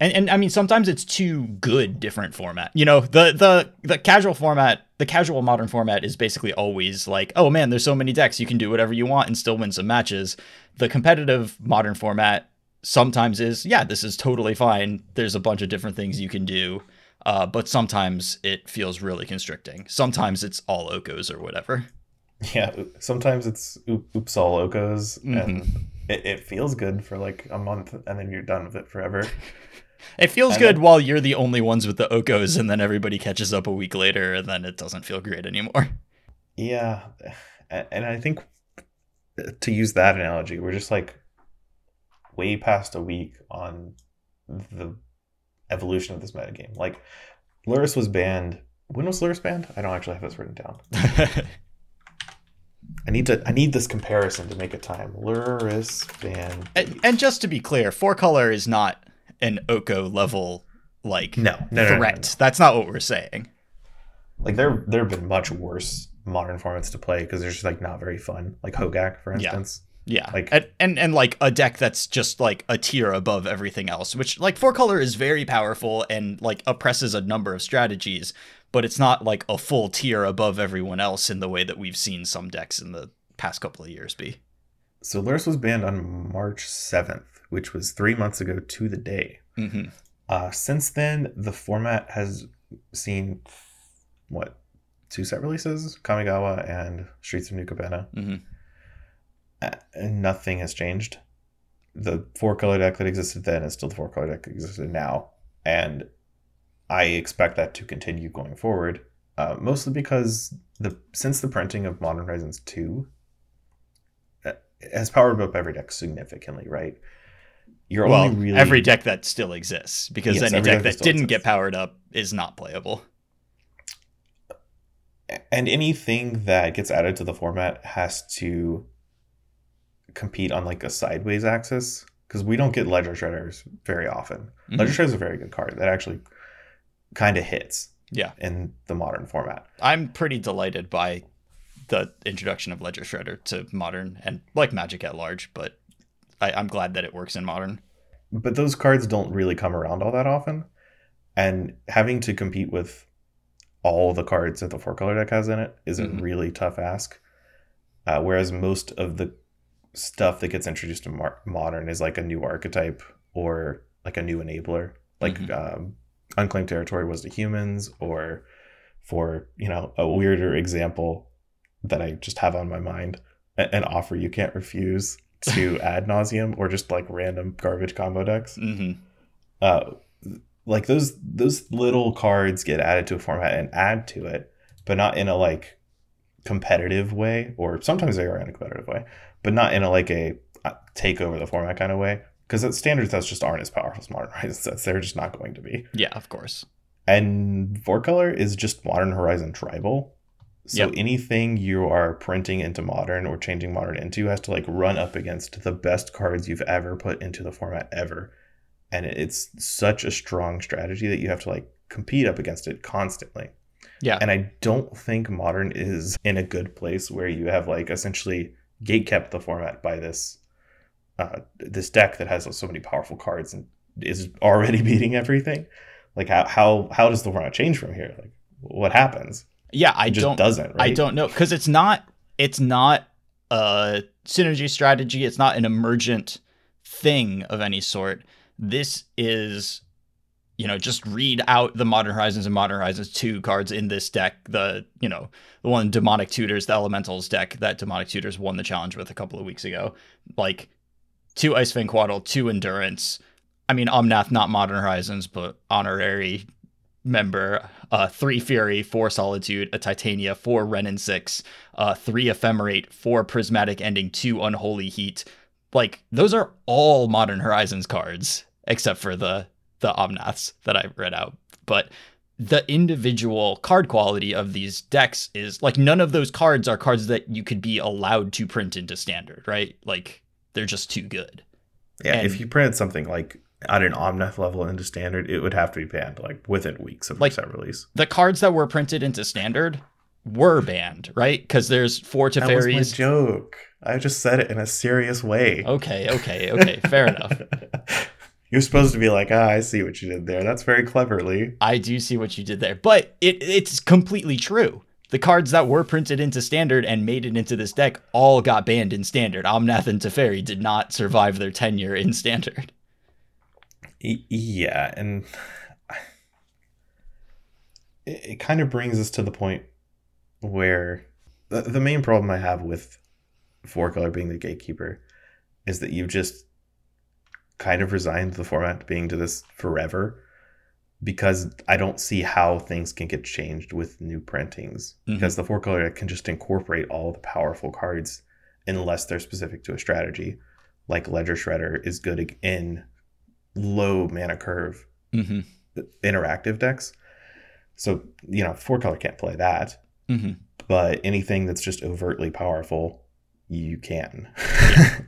And, and I mean sometimes it's too good different format. You know, the the the casual format, the casual modern format is basically always like, oh man, there's so many decks, you can do whatever you want and still win some matches. The competitive modern format sometimes is, yeah, this is totally fine. There's a bunch of different things you can do. Uh, but sometimes it feels really constricting. Sometimes it's all Okos or whatever. Yeah, sometimes it's oops all Okos, Mm-hmm. and it, it feels good for like a month, and then you're done with it forever. It feels And good then- while you're the only ones with the Okos, and then everybody catches up a week later, and then it doesn't feel great anymore. Yeah, and I think to use that analogy, we're just like way past a week on the evolution of this metagame. Like, Lurrus was banned. When was Lurrus banned? I don't actually have this written down. I need to. I need this comparison to make a time. Lurrus banned. and, and just to be clear, four color is not an Oko level like No, no, no, no, threat. no, no. That's not what we're saying. Like there, there have been much worse modern formats to play because they're just like not very fun. Like Hogak, for instance. Yeah, Like- and, and and like a deck that's just like a tier above everything else. Which like four color is very powerful and like oppresses a number of strategies, but it's not like a full tier above everyone else in the way that we've seen some decks in the past couple of years be. So Lurrus was banned on March seventh, which was three months ago to the day. hmm Uh, since then, the format has seen what two set releases, Kamigawa and Streets of New Capenna. hmm Uh, and nothing has changed. The four color deck that existed then is still the four color deck that existed now, and I expect that to continue going forward. Uh, mostly because the since the printing of Modern Horizons two uh, it has powered up every deck significantly, right? You're well, only really every deck that still exists because Yes, any deck deck that that didn't get powered up is not playable. and anything that gets added to the format has to compete on like a sideways axis because we don't get ledger shredders very often. Mhm. Ledger shredder's are a very good card that actually kind of hits Yeah. in the modern format. I'm pretty delighted by the introduction of Ledger Shredder to modern and like Magic at large, but I, I'm glad that it works in modern. But those cards don't really come around all that often. And having to compete with all the cards that the four color deck has in it is Mhm. a really tough ask. Uh, whereas most of the stuff that gets introduced to mar- modern is like a new archetype or like a new enabler. Like Mhm. um, Unclaimed Territory was to humans, or for, you know, a weirder example that I just have on my mind, an offer you can't refuse to ad nauseam or just like random garbage combo decks hmm uh, like those those little cards get added to a format and add to it, but not in a like competitive way, or sometimes they are in a competitive way, but not in a like a uh, take over the format kind of way. Because at standards, sets just aren't as powerful as modern horizon sets. They're just not going to be. Yeah, of course. And four color is just modern horizon tribal. So Yep. anything you are printing into modern or changing modern into has to like run up against the best cards you've ever put into the format ever. And it's such a strong strategy that you have to like compete up against it constantly. Yeah. And I don't think modern is in a good place where you have like essentially gate kept the format by this uh, this deck that has so many powerful cards and is already beating everything. Like how how how does the format change from here? Like what happens? Yeah, I It just don't doesn't. Right? I don't know because it's not it's not a synergy strategy. It's not an emergent thing of any sort. This is, you know, just read out the Modern Horizons and Modern Horizons two cards in this deck. The you know the one Demonic Tutors, the Elementals deck that Demonic Tutors won the challenge with a couple of weeks ago. Like two Ice-Fang Coatl, two Endurance. I mean, Omnath, not Modern Horizons, but honorary member, uh, three Fury, four Solitude, a Titania, four Renin six, uh, three Ephemerate, four Prismatic Ending, two Unholy Heat. Like those are all Modern Horizons cards, except for the the Omnaths that I read out. But the individual card quality of these decks is like none of those cards are cards that you could be allowed to print into standard, right? Like they're just too good. Yeah, and- if you printed something like at an Omnath level into standard, it would have to be banned like within weeks of Like- set release. The cards that were printed into standard were banned, right? Because there's four That was my Teferis. joke. I just said it in a serious way. Okay, okay, okay. Fair enough. You're supposed to be like, ah, I see what you did there. That's very cleverly. I do see what you did there, but it it's completely true. The cards that were printed into standard and made it into this deck all got banned in standard. Omnath and Teferi did not survive their tenure in standard. Yeah, and it, it kind of brings us to the point where the, the main problem I have with four color being the gatekeeper is that you've just kind of resigned to the format being to this forever because I don't see how things can get changed with new printings Mhm. because the four color deck can just incorporate all the powerful cards unless they're specific to a strategy like ledger shredder is good in low mana curve Mm-hmm. interactive decks. So, you know, four color can't play that, Mm-hmm. but anything that's just overtly powerful, you can.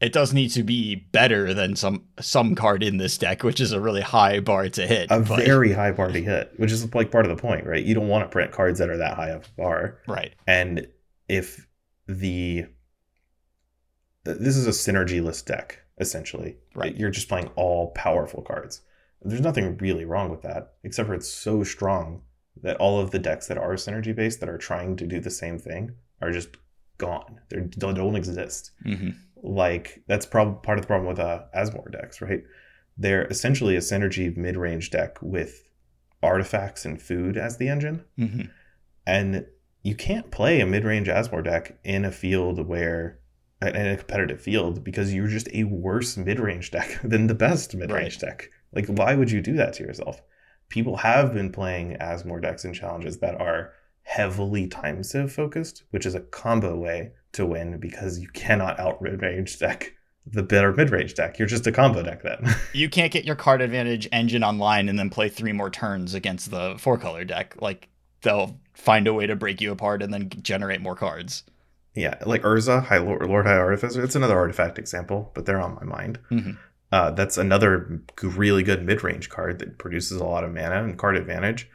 It does need to be better than some some card in this deck, which is a really high bar to hit. a but- very high bar to hit, which is like part of the point, right? You don't want to print cards that are that high of a bar. right. And if the this is a synergyless deck, essentially. Right. You're just playing all powerful cards. There's nothing really wrong with that, except for it's so strong that all of the decks that are synergy based that are trying to do the same thing are just gone. They're, they don't exist. Mm-hmm. Like that's probably part of the problem with uh, Asmore decks, right? They're essentially a synergy mid range deck with artifacts and food as the engine Mm-hmm. and you can't play a mid-range Asmore deck in a field where in a competitive field because you're just a worse mid-range deck than the best mid-range deck. Like why would you do that to yourself? People have been playing Asmore decks in challenges that are heavily time sieve focused, which is a combo way to win because you cannot out mid-range deck the better mid range deck. You're just a combo deck then. you can't get your card advantage engine online and then play three more turns against the four color deck. Like they'll find a way to break you apart and then generate more cards. Yeah, like Urza, High Lord, Lord High Artificer. It's another artifact example, but they're on my mind. Mm-hmm. Uh, that's another really good mid range card that produces a lot of mana and card advantage,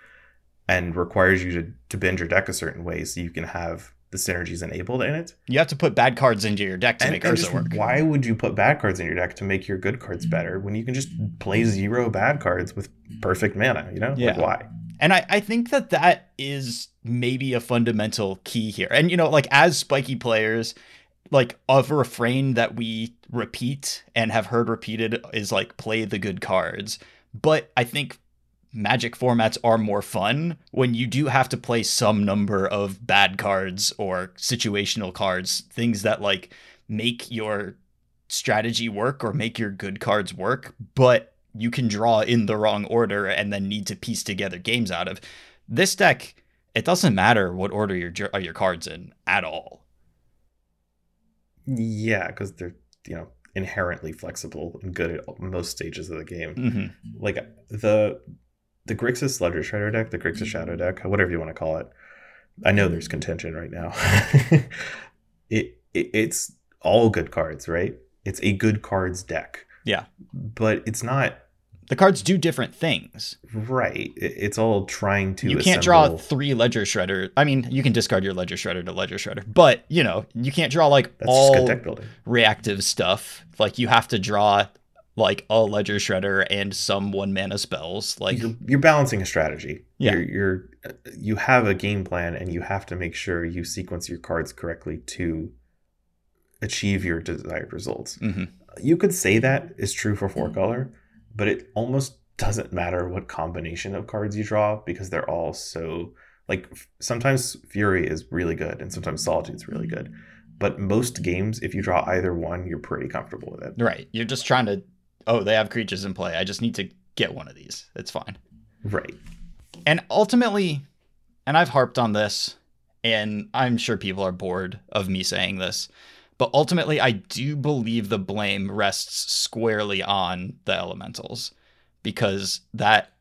and requires you to to bend your deck a certain way so you can have the synergies enabled in it. You have to put bad cards into your deck to And, make and Urza work. why would you put bad cards in your deck to make your good cards mm. better when you can just play zero bad cards with perfect mana? You know, Yeah. like why? And I, I think that that is maybe a fundamental key here. And, you know, like as spiky players, like of a refrain that we repeat and have heard repeated is like play the good cards. But I think magic formats are more fun when you do have to play some number of bad cards or situational cards, things that like make your strategy work or make your good cards work, but you can draw in the wrong order and then need to piece together games out of. This deck, it doesn't matter what order your your cards in at all. Yeah, because they're you know inherently flexible and good at most stages of the game. Mm-hmm. Like the the Grixis Ledger Shredder deck, the Grixis mm-hmm. Shadow deck, whatever you want to call it. I know there's contention right now. it, it it's all good cards, right? It's a good cards deck. Yeah. But it's not The cards do different things. right. It's all trying to you can't draw three ledger shredder. I mean, you can discard your ledger shredder to ledger shredder, but you know, you can't draw like That's all reactive stuff. Like you have to draw like a ledger shredder and some one mana spells. Like you're, you're balancing a strategy. Yeah. You're, you're you have a game plan and you have to make sure you sequence your cards correctly to achieve your desired results. Mhm. You could say that is true for four color, but it almost doesn't matter what combination of cards you draw because they're all so like sometimes Fury is really good and sometimes Solitude is really good. But most games, if you draw either one, you're pretty comfortable with it. right, you're just trying to. Oh, they have creatures in play. I just need to get one of these. It's fine. Right. And ultimately, and I've harped on this, and I'm sure people are bored of me saying this, but ultimately, I do believe the blame rests squarely on the elementals because that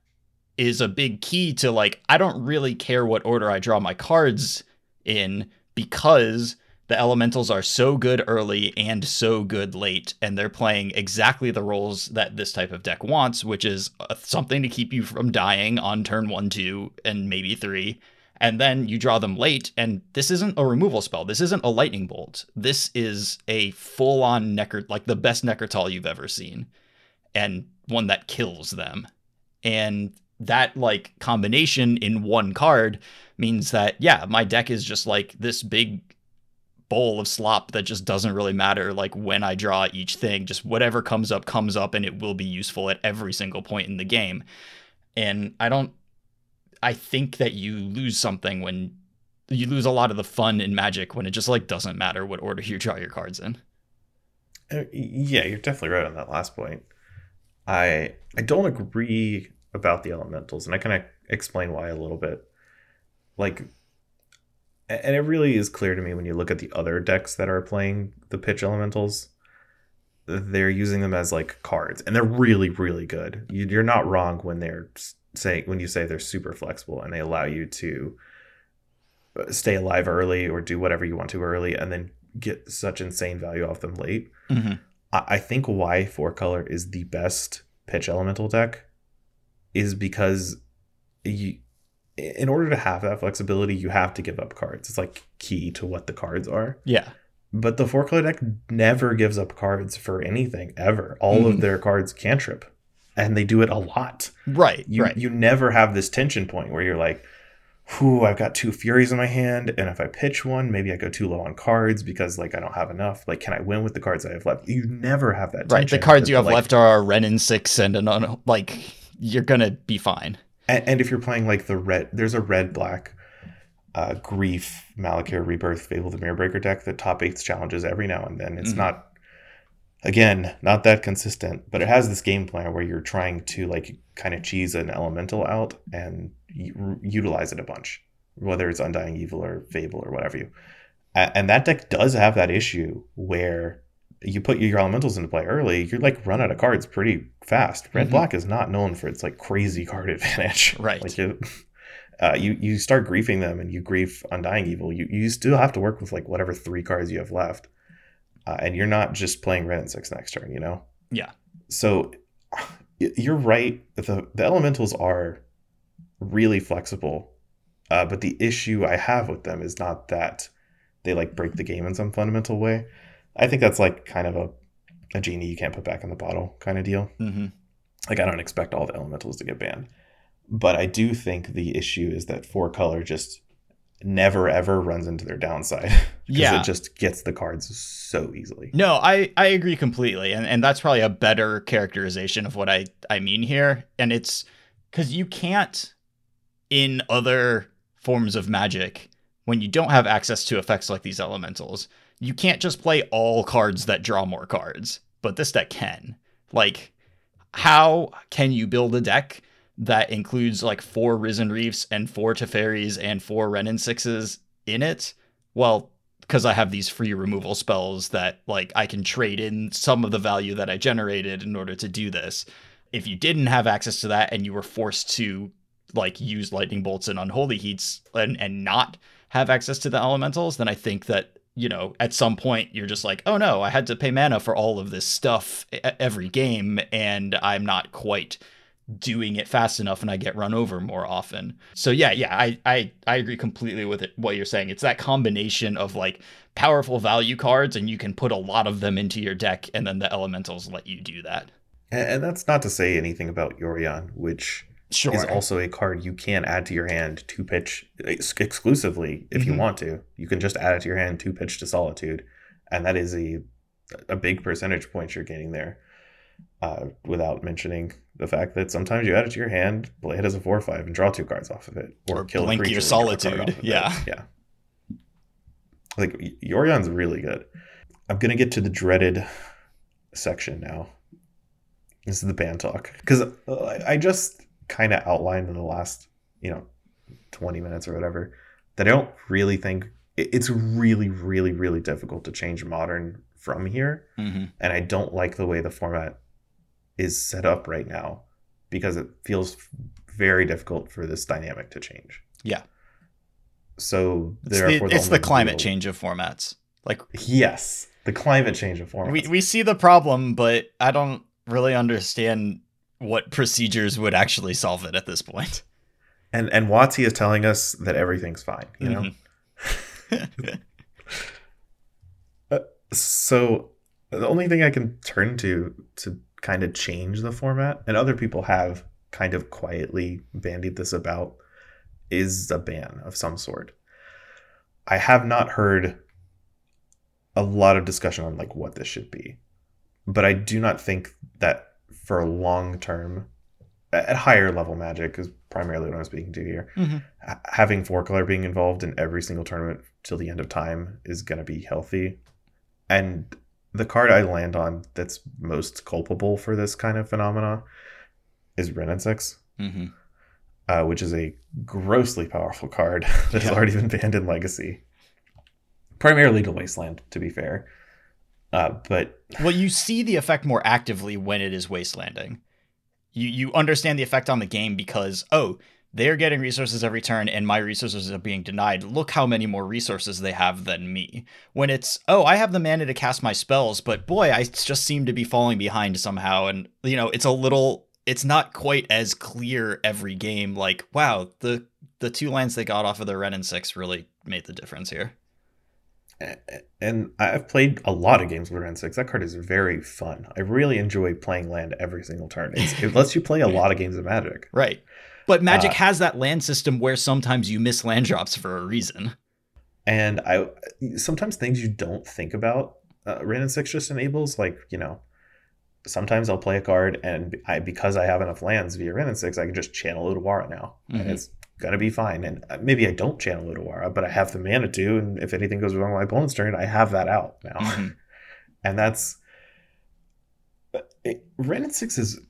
is a big key to like, I don't really care what order I draw my cards in because the elementals are so good early and so good late and they're playing exactly the roles that this type of deck wants which is uh, something to keep you from dying on turn 1 2 and maybe 3 and then you draw them late and this isn't a removal spell. This isn't a lightning bolt. This is a full on necker like the best Nekrataal you've ever seen and one that kills them. And that like combination in one card means that yeah my deck is just like this big bowl of slop that just doesn't really matter like when i draw each thing just whatever comes up comes up and it will be useful at every single point in the game and i don't i think that you lose something when you lose a lot of the fun in magic when it just like doesn't matter what order you draw your cards in Uh, Yeah, you're definitely right on that last point. I I don't agree about the elementals, and I kind of explain why a little bit. Like, and it really is clear to me when you look at the other decks that are playing the pitch elementals. They're using them as like cards, and they're really, really good. You, you're not wrong when they're saying when you say they're super flexible and they allow you to uh, stay alive early or do whatever you want to early, and then get such insane value off them late. mm-hmm. I I think why four color is the best pitch elemental deck is because you in order to have that flexibility you have to give up cards. It's like key to what the cards are. Yeah. But the four color deck never gives up cards for anything ever. All of Mhm. their cards cantrip and they do it a lot. Right you right. you never have this tension point where you're like whew i've got two furies in my hand and if i pitch one maybe i go too low on cards because like i don't have enough. Like can i win with the cards i have left? You never have that right the cards you have like, left are a Wrenn and six and an un- like you're gonna be fine and, and if you're playing like the red there's a red black uh, grief malakir rebirth fable the mirror breaker deck that top eights challenges every now and then it's Mhm. not again not that consistent but it has this game plan where you're trying to like kind of cheese an elemental out and u- utilize it a bunch whether it's undying evil or fable or whatever you and that deck does have that issue where you put your elementals into play early, you're like run out of cards pretty fast. Red Mhm. black is not known for its like crazy card advantage. Right. Like it, uh, you you start griefing them and you grief Undying Evil. You you still have to work with like whatever three cards you have left, uh, and you're not just playing Wrenn and six next turn. You know. Yeah. So you're right. The the elementals are really flexible, uh, but the issue I have with them is not that they like break the game in some fundamental way. I think that's like kind of a a genie you can't put back in the bottle kind of deal. hmm Like I don't expect all the elementals to get banned, but I do think the issue is that four color just never ever runs into their downside. 'Cause Yeah. it just gets the cards so easily. No, I, I agree completely. And, and that's probably a better characterization of what I, I mean here. And it's because you can't, in other forms of magic, when you don't have access to effects like these elementals, you can't just play all cards that draw more cards. But this deck can. Like, how can you build a deck that includes like four Risen Reefs and four Teferis and four Renin Sixes in it? Well, because I have these free removal spells that like I can trade in some of the value that I generated in order to do this. If you didn't have access to that and you were forced to like use lightning bolts and unholy heats and and not have access to the elementals, then I think that you know at some point you're just like, oh no, I had to pay mana for all of this stuff every game, and I'm not quite doing it fast enough and I get run over more often. So yeah, yeah, I I I agree completely with it what you're saying. It's that combination of like powerful value cards and you can put a lot of them into your deck and then the elementals let you do that. And, and that's not to say anything about Yorion, which Sure. is also a card you can add to your hand to pitch ex- exclusively if you Mhm. want to. You can just add it to your hand to pitch to Solitude, and that is a a big percentage point you're gaining there. Uh, without mentioning the fact that sometimes you add it to your hand, play it as a four or five, and draw two cards off of it, Or kill a blink your creature a card Solitude. of it. Yeah. yeah. Like Yorion's really good. I'm gonna get to the dreaded section now. This is the band talk because I just kind of outlined in the last, you know, 20 minutes or whatever that I don't really think it's really, really, really difficult to change modern from here, hmm and I don't like the way the format is set up right now because it feels very difficult for this dynamic to change. Yeah. So It's therefore, the, it's the climate change of formats. Like Yes, the climate change of formats. we we see the problem, but I don't really understand what procedures would actually solve it at this point. and and WotC is telling us that everything's fine. You know. Mhm. So the only thing I can turn to to kind of change the format, and other people have kind of quietly bandied this about, is a ban of some sort. I have not heard a lot of discussion on like what this should be, but I do not think that for long term, at higher level magic is primarily what I'm speaking to here. Mhm. ha- Having four color being involved in every single tournament till the end of time is going to be healthy. And the card I land on that's most culpable for this kind of phenomena is Wrenn and Six, Mhm. uh, which is a grossly powerful card that's Yeah. already been banned in Legacy. Primarily to Wasteland, to be fair. Uh, but Well, you see the effect more actively when it is wastelanding. You you understand the effect on the game because oh, they're getting resources every turn and my resources are being denied. Look how many more resources they have than me. When it's oh, I have the mana to cast my spells, but boy, I just seem to be falling behind somehow and you know, it's a little it's not quite as clear every game like wow, the the two lands they got off of the Wrenn and 6 really made the difference here. And I've played a lot of games with Wrenn Six. That card is very fun. I really enjoy playing land every single turn. It's, it lets you play a lot of games of Magic. Right. But Magic Uh, has that land system where sometimes you miss land drops for a reason. And I sometimes things you don't think about, uh, Wrenn and Six just enables. Like you know, sometimes I'll play a card and I because I have enough lands via Ren and Six, I can just channel Otawara now, Mhm. and it's gonna be fine. And uh, maybe I don't channel Otawara, but I have the mana to, and if anything goes wrong with my opponent's turn, I have that out now. Mhm. and that's it, Wrenn and Six is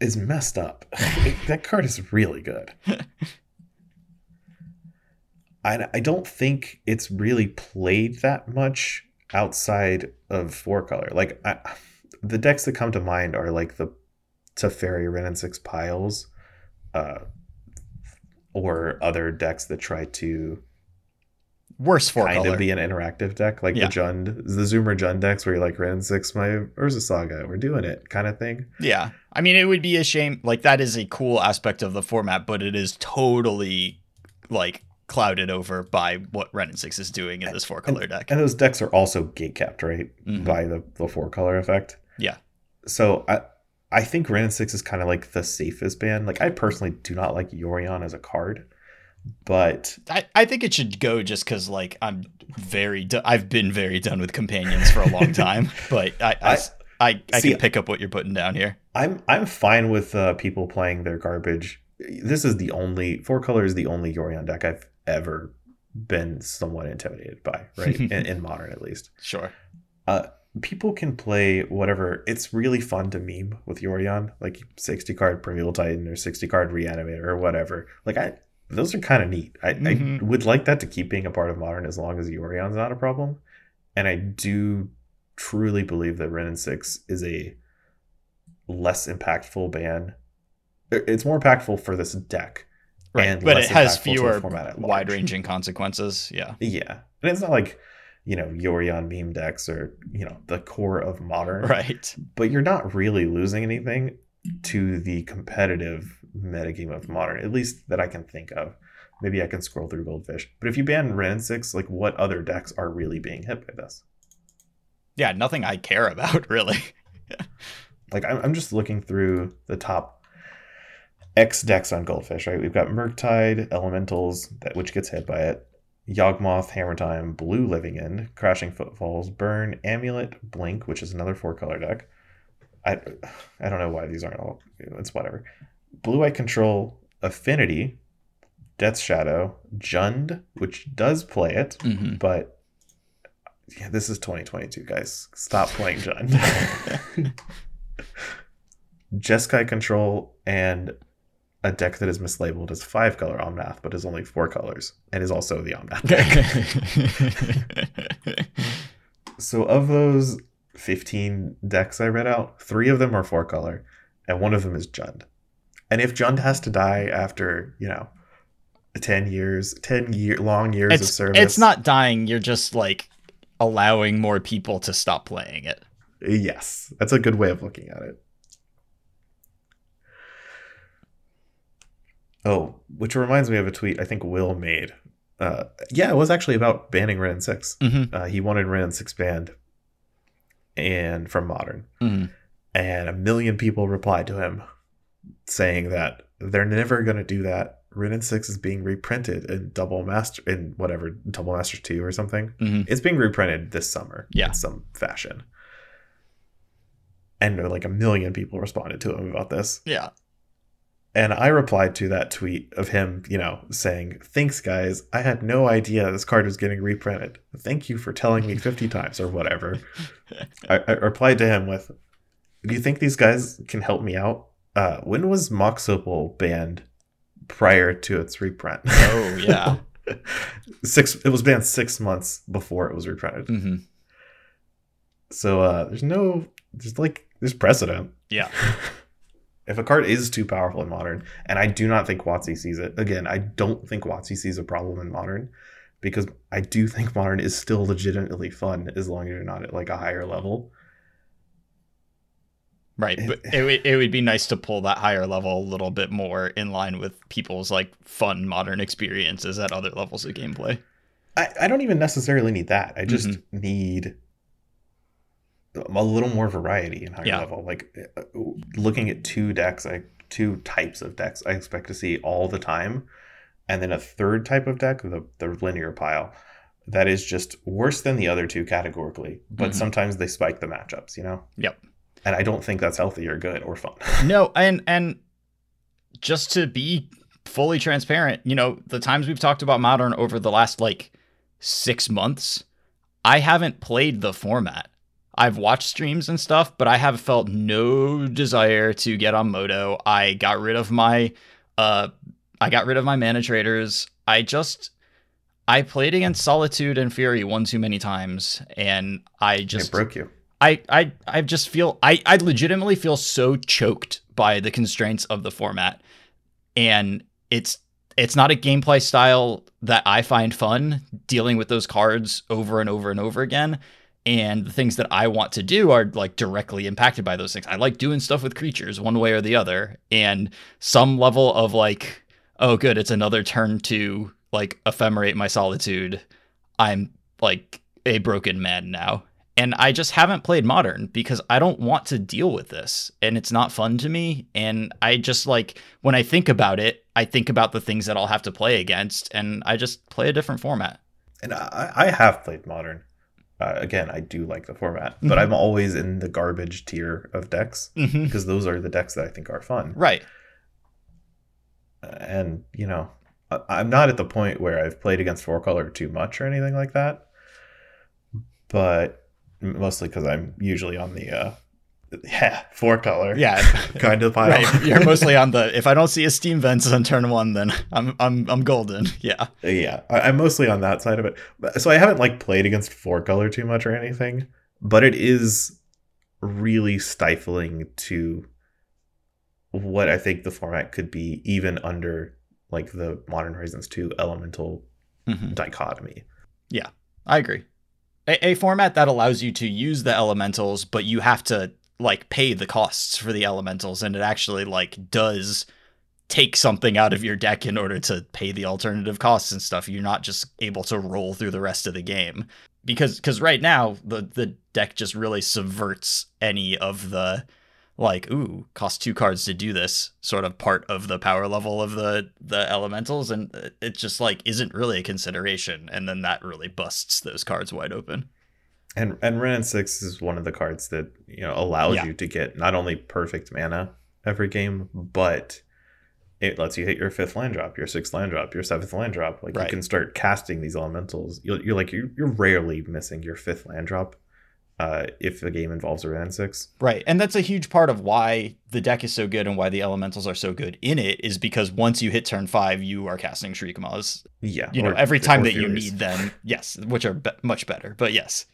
is messed up. It- that card is really good. I I don't think it's really played that much outside of four color. Like I, the decks that come to mind are like the Teferi Wrenn and Six piles, uh, or other decks that try to Worse four kind color. of be an interactive deck, like Yeah. the Jund, the Zoomer Jund decks, where you're like Wrenn Six, my Urza Saga, we're doing it, kind of thing. Yeah. I mean, it would be a shame. Like, that is a cool aspect of the format, but it is totally, like, clouded over by what Wrenn and Six is doing in this four color deck. And those decks are also gate capped, right, Mhm. by the the four color effect. Yeah. So I I think Wrenn and Six is kind of like the safest band. Like I personally do not like Yorion as a card, but I, I think it should go just because, like, I'm very, do- I've been very done with companions for a long time, but I, I, I- I, I See- can pick up what you're putting down here. I'm I'm fine with uh, people playing their garbage. This is the only four color is the only Yorion deck I've ever been somewhat intimidated by, right? in, in modern, at least. Sure. People can play whatever. It's really fun to meme with Yorion, like sixty card Primeval Titan or sixty card Reanimator or whatever. Like I, those are kind of neat. I, Mhm. I would like that to keep being a part of modern as long as Yorion's not a problem. And I do truly believe that Wrenn and Six is a less impactful ban. It's more impactful for this deck. Right. And but it has impactful to the fewer wide ranging consequences. Yeah. Yeah. And it's not like, you know, Yorion meme decks or, you know, the core of modern. Right. But you're not really losing anything to the competitive metagame of modern, at least that I can think of. Maybe I can scroll through Goldfish. But if you ban Wrenn Six, like what other decks are really being hit by this? Yeah. Nothing I care about, really. Like I'm, I'm just looking through the top X decks on Goldfish, right? We've got Murktide, Elementals, that which gets hit by it, Yawgmoth, Hammer Time, Blue Living End, Crashing Footfalls, Burn, Amulet, Blink, which is another four color deck. I I don't know why these aren't all. It's whatever. Blue Eye Control, Affinity, Death Shadow, Jund, which does play it, hmm but yeah, this is 2022, guys. Stop playing Jund. Jeskai Control and a deck that is mislabeled as five color Omnath, but is only four colors, and is also the Omnath deck. so of those 15 decks I read out, three of them are four color, and one of them is Jund. And if Jund has to die after, you know, 10 years, 10 year long years of service. it's not dying. You're just like allowing more people to stop playing it. Yes, that's a good way of looking at it. Oh, which reminds me of a tweet I think Will made. Uh, yeah, it was actually about banning Wrenn 6. Mm-hmm. Uh, he wanted Wrenn 6 banned and from modern. Mm-hmm. And a million people replied to him saying that they're never going to do that. Wrenn 6 is being reprinted in Double Master, in whatever, Double Master 2 or something. Mm-hmm. It's being reprinted this summer Yeah. in some fashion. And like a million people responded to him about this. Yeah. And I replied to that tweet of him, you know, saying, Thanks, guys. I had no idea this card was getting reprinted. Thank you for telling me 50 times or whatever. I, I replied to him with, Do you think these guys can help me out? Uh, when was Mox Opal banned prior to its reprint? Oh yeah. six. It was banned six months before it was reprinted. mm-hmm. So uh, there's no, there's like, there's precedent. Yeah. if a card is too powerful in modern, and I do not think WotC sees it. Again, I don't think WotC sees a problem in modern because I do think modern is still legitimately fun as long as you're not at like a higher level. Right. But it, would- it would be nice to pull that higher level a little bit more in line with people's like fun modern experiences at other levels of gameplay. I, I don't even necessarily need that. I just mm-hmm. need a little more variety in higher Yeah. level. Like uh, looking at two decks, I two types of decks I expect to see all the time, and then a third type of deck, the the linear pile, that is just worse than the other two categorically. But Mhm. sometimes they spike the matchups, you know. Yep. And I don't think that's healthy or good or fun. No, and and just to be fully transparent, you know, the times we've talked about modern over the last like 6 months, I haven't played the format. I've watched streams and stuff, but I have felt no desire to get on MODO. I got rid of my uh I got rid of my mana traders. I just I played against Solitude and Fury one too many times, and I just it broke you. I I I just feel I I legitimately feel so choked by the constraints of the format, and it's it's not a gameplay style that I find fun dealing with those cards over and over and over again. And the things that I want to do are like directly impacted by those things. I like doing stuff with creatures one way or the other, and some level of like, oh, good, it's another turn to like ephemerate my solitude. I'm like a broken man now. And I just haven't played modern because I don't want to deal with this and it's not fun to me. And I just like, when I think about it, I think about the things that I'll have to play against and I just play a different format. And I, I have played modern. Uh, again, I do like the format, but Mhm. I'm always in the garbage tier of decks Mm-hmm. because those are the decks that I think are fun. Right. And, you know, I'm not at the point where I've played against four color too much or anything like that. But mostly because I'm usually on the, uh, yeah, four color Yeah. kind of pile. right. You're mostly on the, if I don't see a Steam Vents on turn one, then I'm, I'm, I'm golden. Yeah. yeah I, i'm mostly on that side of it so i haven't like played against four color too much or anything but it is really stifling to what i think the format could be even under like the modern horizons 2 elemental Mhm. dichotomy Yeah, I agree. A, a format that allows you to use the elementals, but you have to like pay the costs for the elementals, and it actually like does take something out of your deck in order to pay the alternative costs and stuff. You're not just able to roll through the rest of the game because because right now the the deck just really subverts any of the like ooh cost two cards to do this sort of part of the power level of the the elementals and it- just like isn't really a consideration and then that really busts those cards wide open and and Wrenn 6 is one of the cards that you know allows Yeah. you to get not only perfect mana every game but it lets you hit your fifth land drop your sixth land drop your seventh land drop. Like Right. you can start casting these elementals. You're, you're like you're, you're rarely missing your fifth land drop uh, if the game involves a 6 right. And that's a huge part of why the deck is so good and why the elementals are so good in it is because once you hit turn five you are casting Shriekmaws yeah. You know or- every time that you need them. Yes which are be- much better but yes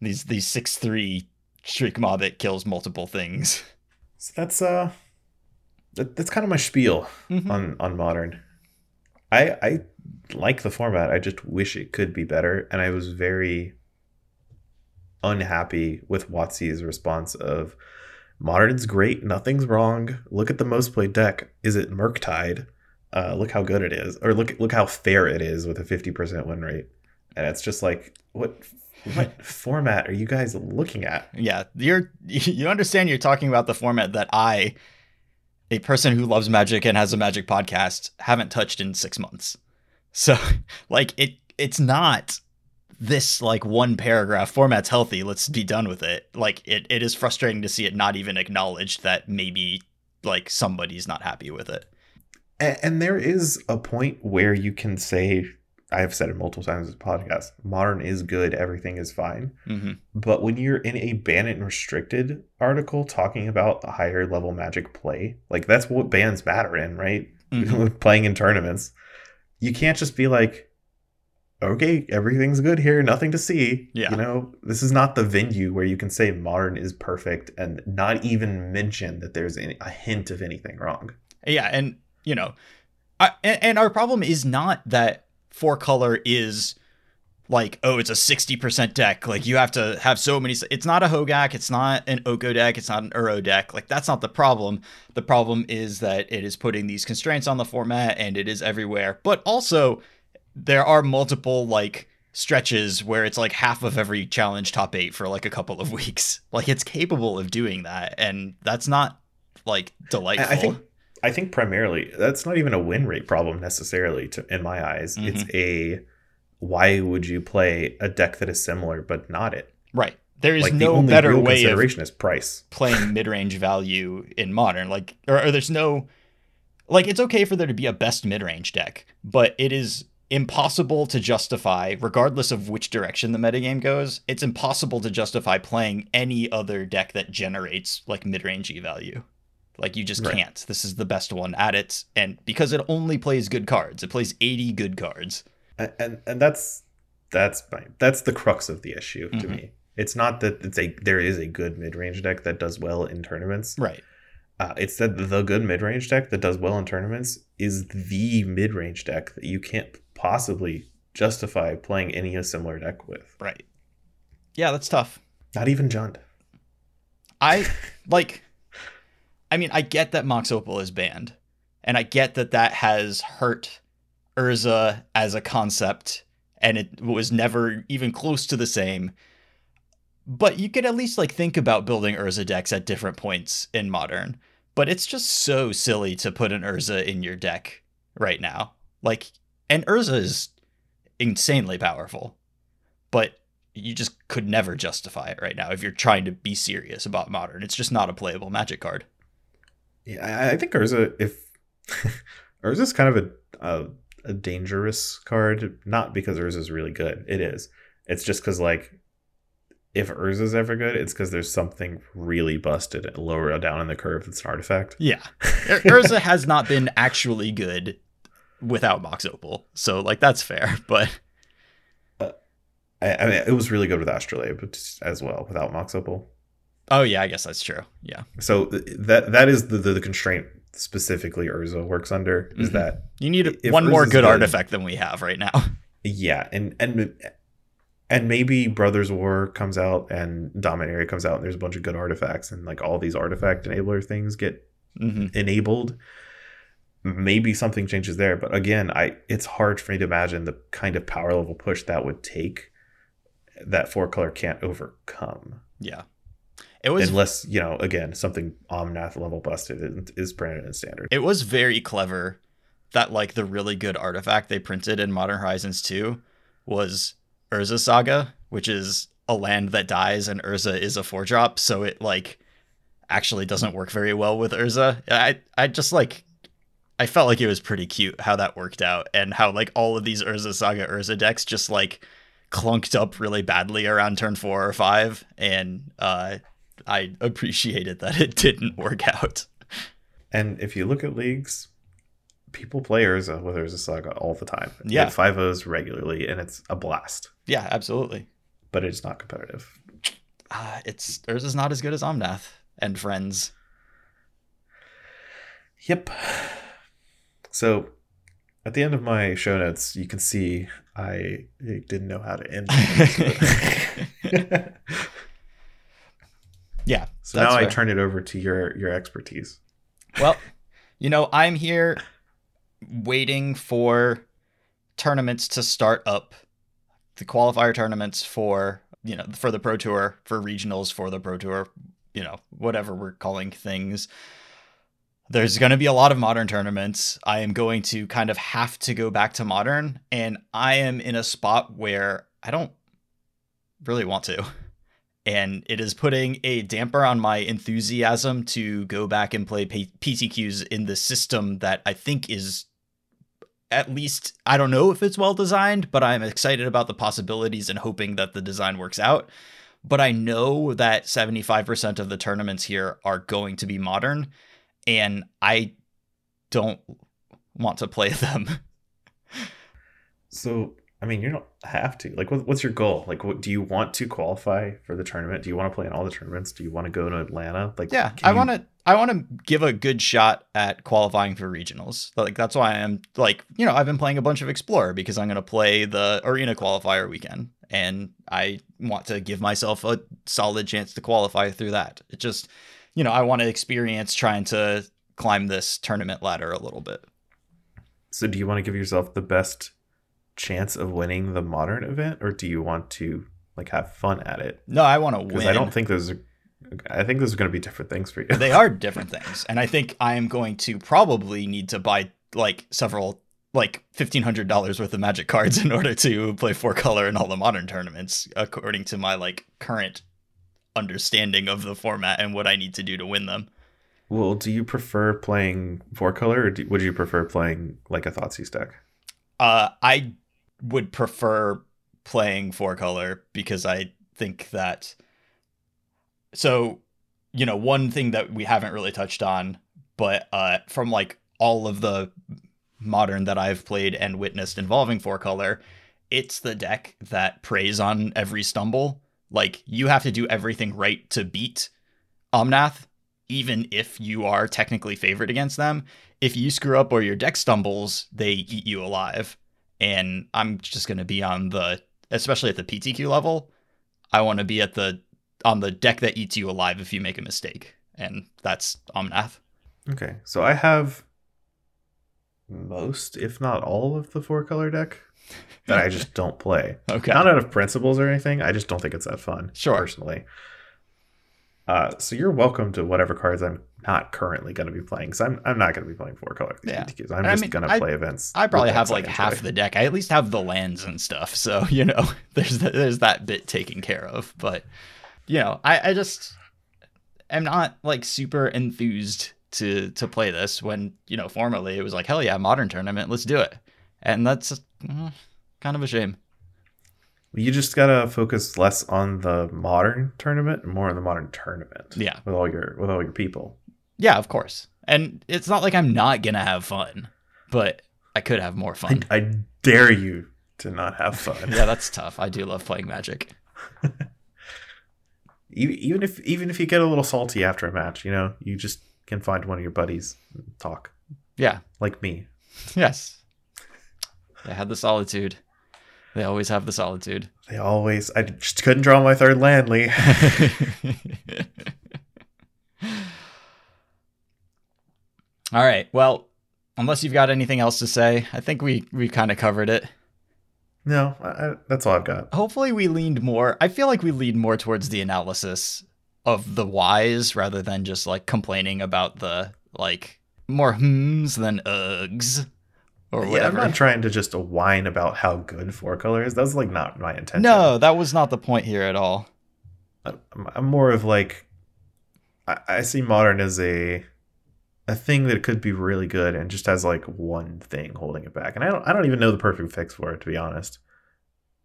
these these six three Shriekmaw that kills multiple things so that's uh that, that's kind of my spiel Mhm. on on modern i i like the format i just wish it could be better and i was very unhappy with WotC's response of modern's great nothing's wrong look at the most played deck is it Murktide? uh look how good it is or look look how fair it is with a 50% win rate and it's just like what what format are you guys looking at Yeah, you're you understand you're talking about the format that I, a person who loves magic and has a magic podcast, haven't touched in six months. So like it it's not this like one paragraph format's healthy, let's be done with it. Like it, it is frustrating to see it not even acknowledged that maybe like somebody's not happy with it. And, and there is a point where you can say, I've said it multiple times in this podcast, modern is good, everything is fine. hmm But when you're in a ban and restricted article talking about the higher level magic play, like that's what bans matter in, right? Mhm. Playing in tournaments. You can't just be like, okay, everything's good here, nothing to see. Yeah. You know, this is not the venue where you can say modern is perfect and not even mention that there's any, a hint of anything wrong. Yeah, and you know, I, and, and our problem is not that four color is like oh it's a 60% deck. Like you have to have so many it's not a Hogaak it's not an oko deck it's not an uro deck. Like that's not the problem. The problem is that it is putting these constraints on the format and it is everywhere. But also there are multiple like stretches where it's like half of every challenge top eight for like a couple of weeks. Like it's capable of doing that and that's not like delightful I think primarily that's not even a win rate problem necessarily to in my eyes. It's Mm-hmm. a why would you play a deck that is similar but not it? Right. There is like the no only better way of consideration is price. playing mid-range value in modern. Like, or, or there's no, like, it's okay for there to be a best mid-range deck, but it is impossible to justify, regardless of which direction the metagame goes. It's impossible to justify playing any other deck that generates like mid-rangey value. Like, you just Right. can't. This is the best one at it, and because it only plays good cards, it plays 80 good cards. and and, and that's that's my, that's the crux of the issue to Mhm. me. It's not that it's a there is a good mid range deck that does well in tournaments. Right. Uh, it's that the good mid range deck that does well in tournaments is the mid range deck that you can't possibly justify playing any similar deck with. Right. Yeah, that's tough. Not even Jund. I like I mean, I get that Mox Opal is banned, and I get that that has hurt Urza as a concept, and it was never even close to the same. But you could at least like think about building Urza decks at different points in modern. But it's just so silly to put an Urza in your deck right now. Like, and Urza is insanely powerful, but you just could never justify it right now if you're trying to be serious about modern. It's just not a playable magic card. Yeah, I, I think Urza if Urza's kind of a, a a dangerous card, not because Urza's really good. It is. It's just because like if Urza's ever good, it's because there's something really busted lower down in the curve that's an artifact. Yeah. Ur- Urza has not been actually good without Mox Opal. So like that's fair, but uh, I, I mean, it was really good with Astrolabe as well without Mox Opal. Oh yeah, I guess that's true. Yeah. So that that is the, the, the constraint specifically Urza works under is Mhm. that You need one more good, good- artifact than we have right now. yeah and and and maybe Brothers War comes out and Dominaria comes out and there's a bunch of good artifacts and like all these artifact enabler things get hmm enabled maybe something changes there but again i it's hard for me to imagine the kind of power level push that would take that four color can't overcome Yeah. It was unless you know again something omnath level busted is, branded in standard it was very clever that like the really good artifact they printed in Modern Horizons 2 was Urza Saga, which is a land that dies and Urza is a four drop, so it like actually doesn't work very well with Urza. I I just like I felt like it was pretty cute how that worked out and how like all of these Urza Saga Urza decks just like clunked up really badly around turn 4 or 5 and uh I appreciated that it didn't work out. and if you look at leagues people play urza with urza saga all the time Yeah. Five o's regularly and it's a blast Yeah, absolutely. but it's not competitive uh, it's Urza's not as good as Omnath and friends. Yep. So at the end of my show notes, you can see I didn't know how to end. Yeah. so that's now I turn it over to your your expertise. Well, you know, I'm here waiting for tournaments to start up, the qualifier tournaments for you know for the Pro Tour, for regionals for the Pro Tour, you know whatever we're calling things. There's going to be a lot of modern tournaments. I am going to kind of have to go back to modern, and I am in a spot where I don't really want to. And it is putting a damper on my enthusiasm to go back and play P- PTQs in the system that I think is at least, I don't know if it's well designed, but I'm excited about the possibilities and hoping that the design works out. But I know that 75% of the tournaments here are going to be modern, and I don't want to play them. So I mean, you don't have to. Like, what, what's your goal? Like, what do you want to qualify for the tournament? Do you want to play in all the tournaments? Do you want to go to Atlanta? Like, Yeah, I want to. I want to give a good shot at qualifying for regionals. Like that's why I'm like, you know, I've been playing a bunch of Explorer because I'm going to play the arena qualifier weekend, and I want to give myself a solid chance to qualify through that. It just, you know, I want to experience trying to climb this tournament ladder a little bit. So, do you want to give yourself the best chance of winning the modern event, or do you want to like have fun at it? No, I want to Because win. I don't think those are. I think those are going to be different things for you. they are different things and i think i am going to probably need to buy like several like $1500 worth of magic cards in order to play four color in all the modern tournaments according to my like current understanding of the format and what i need to do to win them Well, do you prefer playing four color, or do, would you prefer playing like a Thoughtseize deck? uh i would prefer playing four color because i think that so you know one thing that we haven't really touched on but uh from like all of the modern that I've played and witnessed involving four color, it's the deck that preys on every stumble. Like you have to do everything right to beat Omnath, even if you are technically favored against them. If you screw up or your deck stumbles, they eat you alive. And I'm just gonna be on the especially at the PTQ level, I want to be at the on the deck that eats you alive if you make a mistake. And that's Omnath. Okay, so I have most, if not all, of the four color deck that I just don't play. Okay. Not out of principles or anything. I just don't think it's that fun. Sure. Personally. Uh, so you're welcome to whatever cards I'm not currently going to be playing. Because I'm I'm not going to be playing four color Yeah. PTQs. I'm And I just mean, going to play events. I probably have like half the deck. I at least have the lands and stuff. So, you know, there's th- there's that bit taken care of. But, you know, I, I just am not like super enthused to to play this when, you know, formerly it was like, hell yeah, modern tournament, let's do it. And that's mm, kind of a shame. You just gotta focus less on the modern tournament and more on the modern tournament. Yeah. With all your with all your people. Yeah, of course. And it's not like I'm not going to have fun, but I could have more fun. I dare you to not have fun. yeah, that's tough. I do love playing Magic. Even if even if you get a little salty after a match, you know, you just can find one of your buddies and talk Yeah. like me. Yes. They had the solitude. They always have the solitude. They always. I just couldn't draw my third land, Lee. All right. Well, unless you've got anything else to say, I think we we kind of covered it. no, I, that's all I've got. Hopefully, we leaned more. I feel like we lead more towards the analysis of the whys rather than just like complaining about the like more hms than ughs or Yeah, I'm not trying to just whine about how good four color is. That's like not my intention. no, that was not the point here at all. I'm, I'm more of like, I, I see modern as a a thing that could be really good and just has like one thing holding it back. And I don't I don't even know the perfect fix for it to be honest.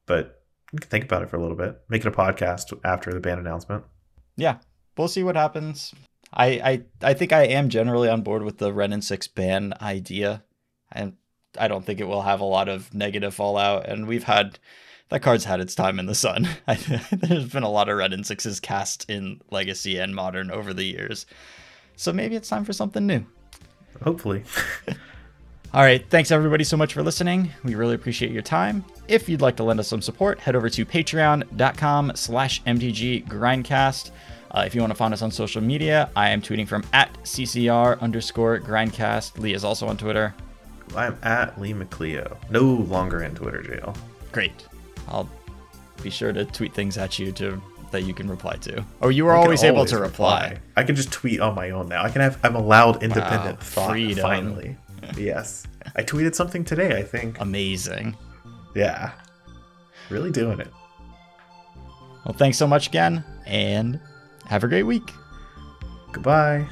But you can think about it for a little bit. Make it a podcast after the ban announcement. yeah, we'll see what happens. I, I I think I am generally on board with the Wrenn and Six ban idea, and I don't think it will have a lot of negative fallout. And we've had that card's had its time in the sun. There's been a lot of Wrenn and Sixes cast in Legacy and Modern over the years, so maybe it's time for something new. Hopefully. All right, thanks everybody so much for listening. We really appreciate your time. If you'd like to lend us some support, head over to patreon.com slash mtg grindcast. Uh, if you want to find us on social media, I am tweeting from at ccr underscore grindcast. Lee is also on Twitter. I'm at Lee McLeo. No longer in Twitter jail. Great. I'll be sure to tweet things at you to that you can reply to. Oh, you were I can always able to reply. I can just tweet on my own now. I can have I'm allowed independent Wow, thought freedom. finally. yes. I tweeted something today, I think. Amazing. Yeah. Really doing it. Well, thanks so much again, and have a great week. Goodbye.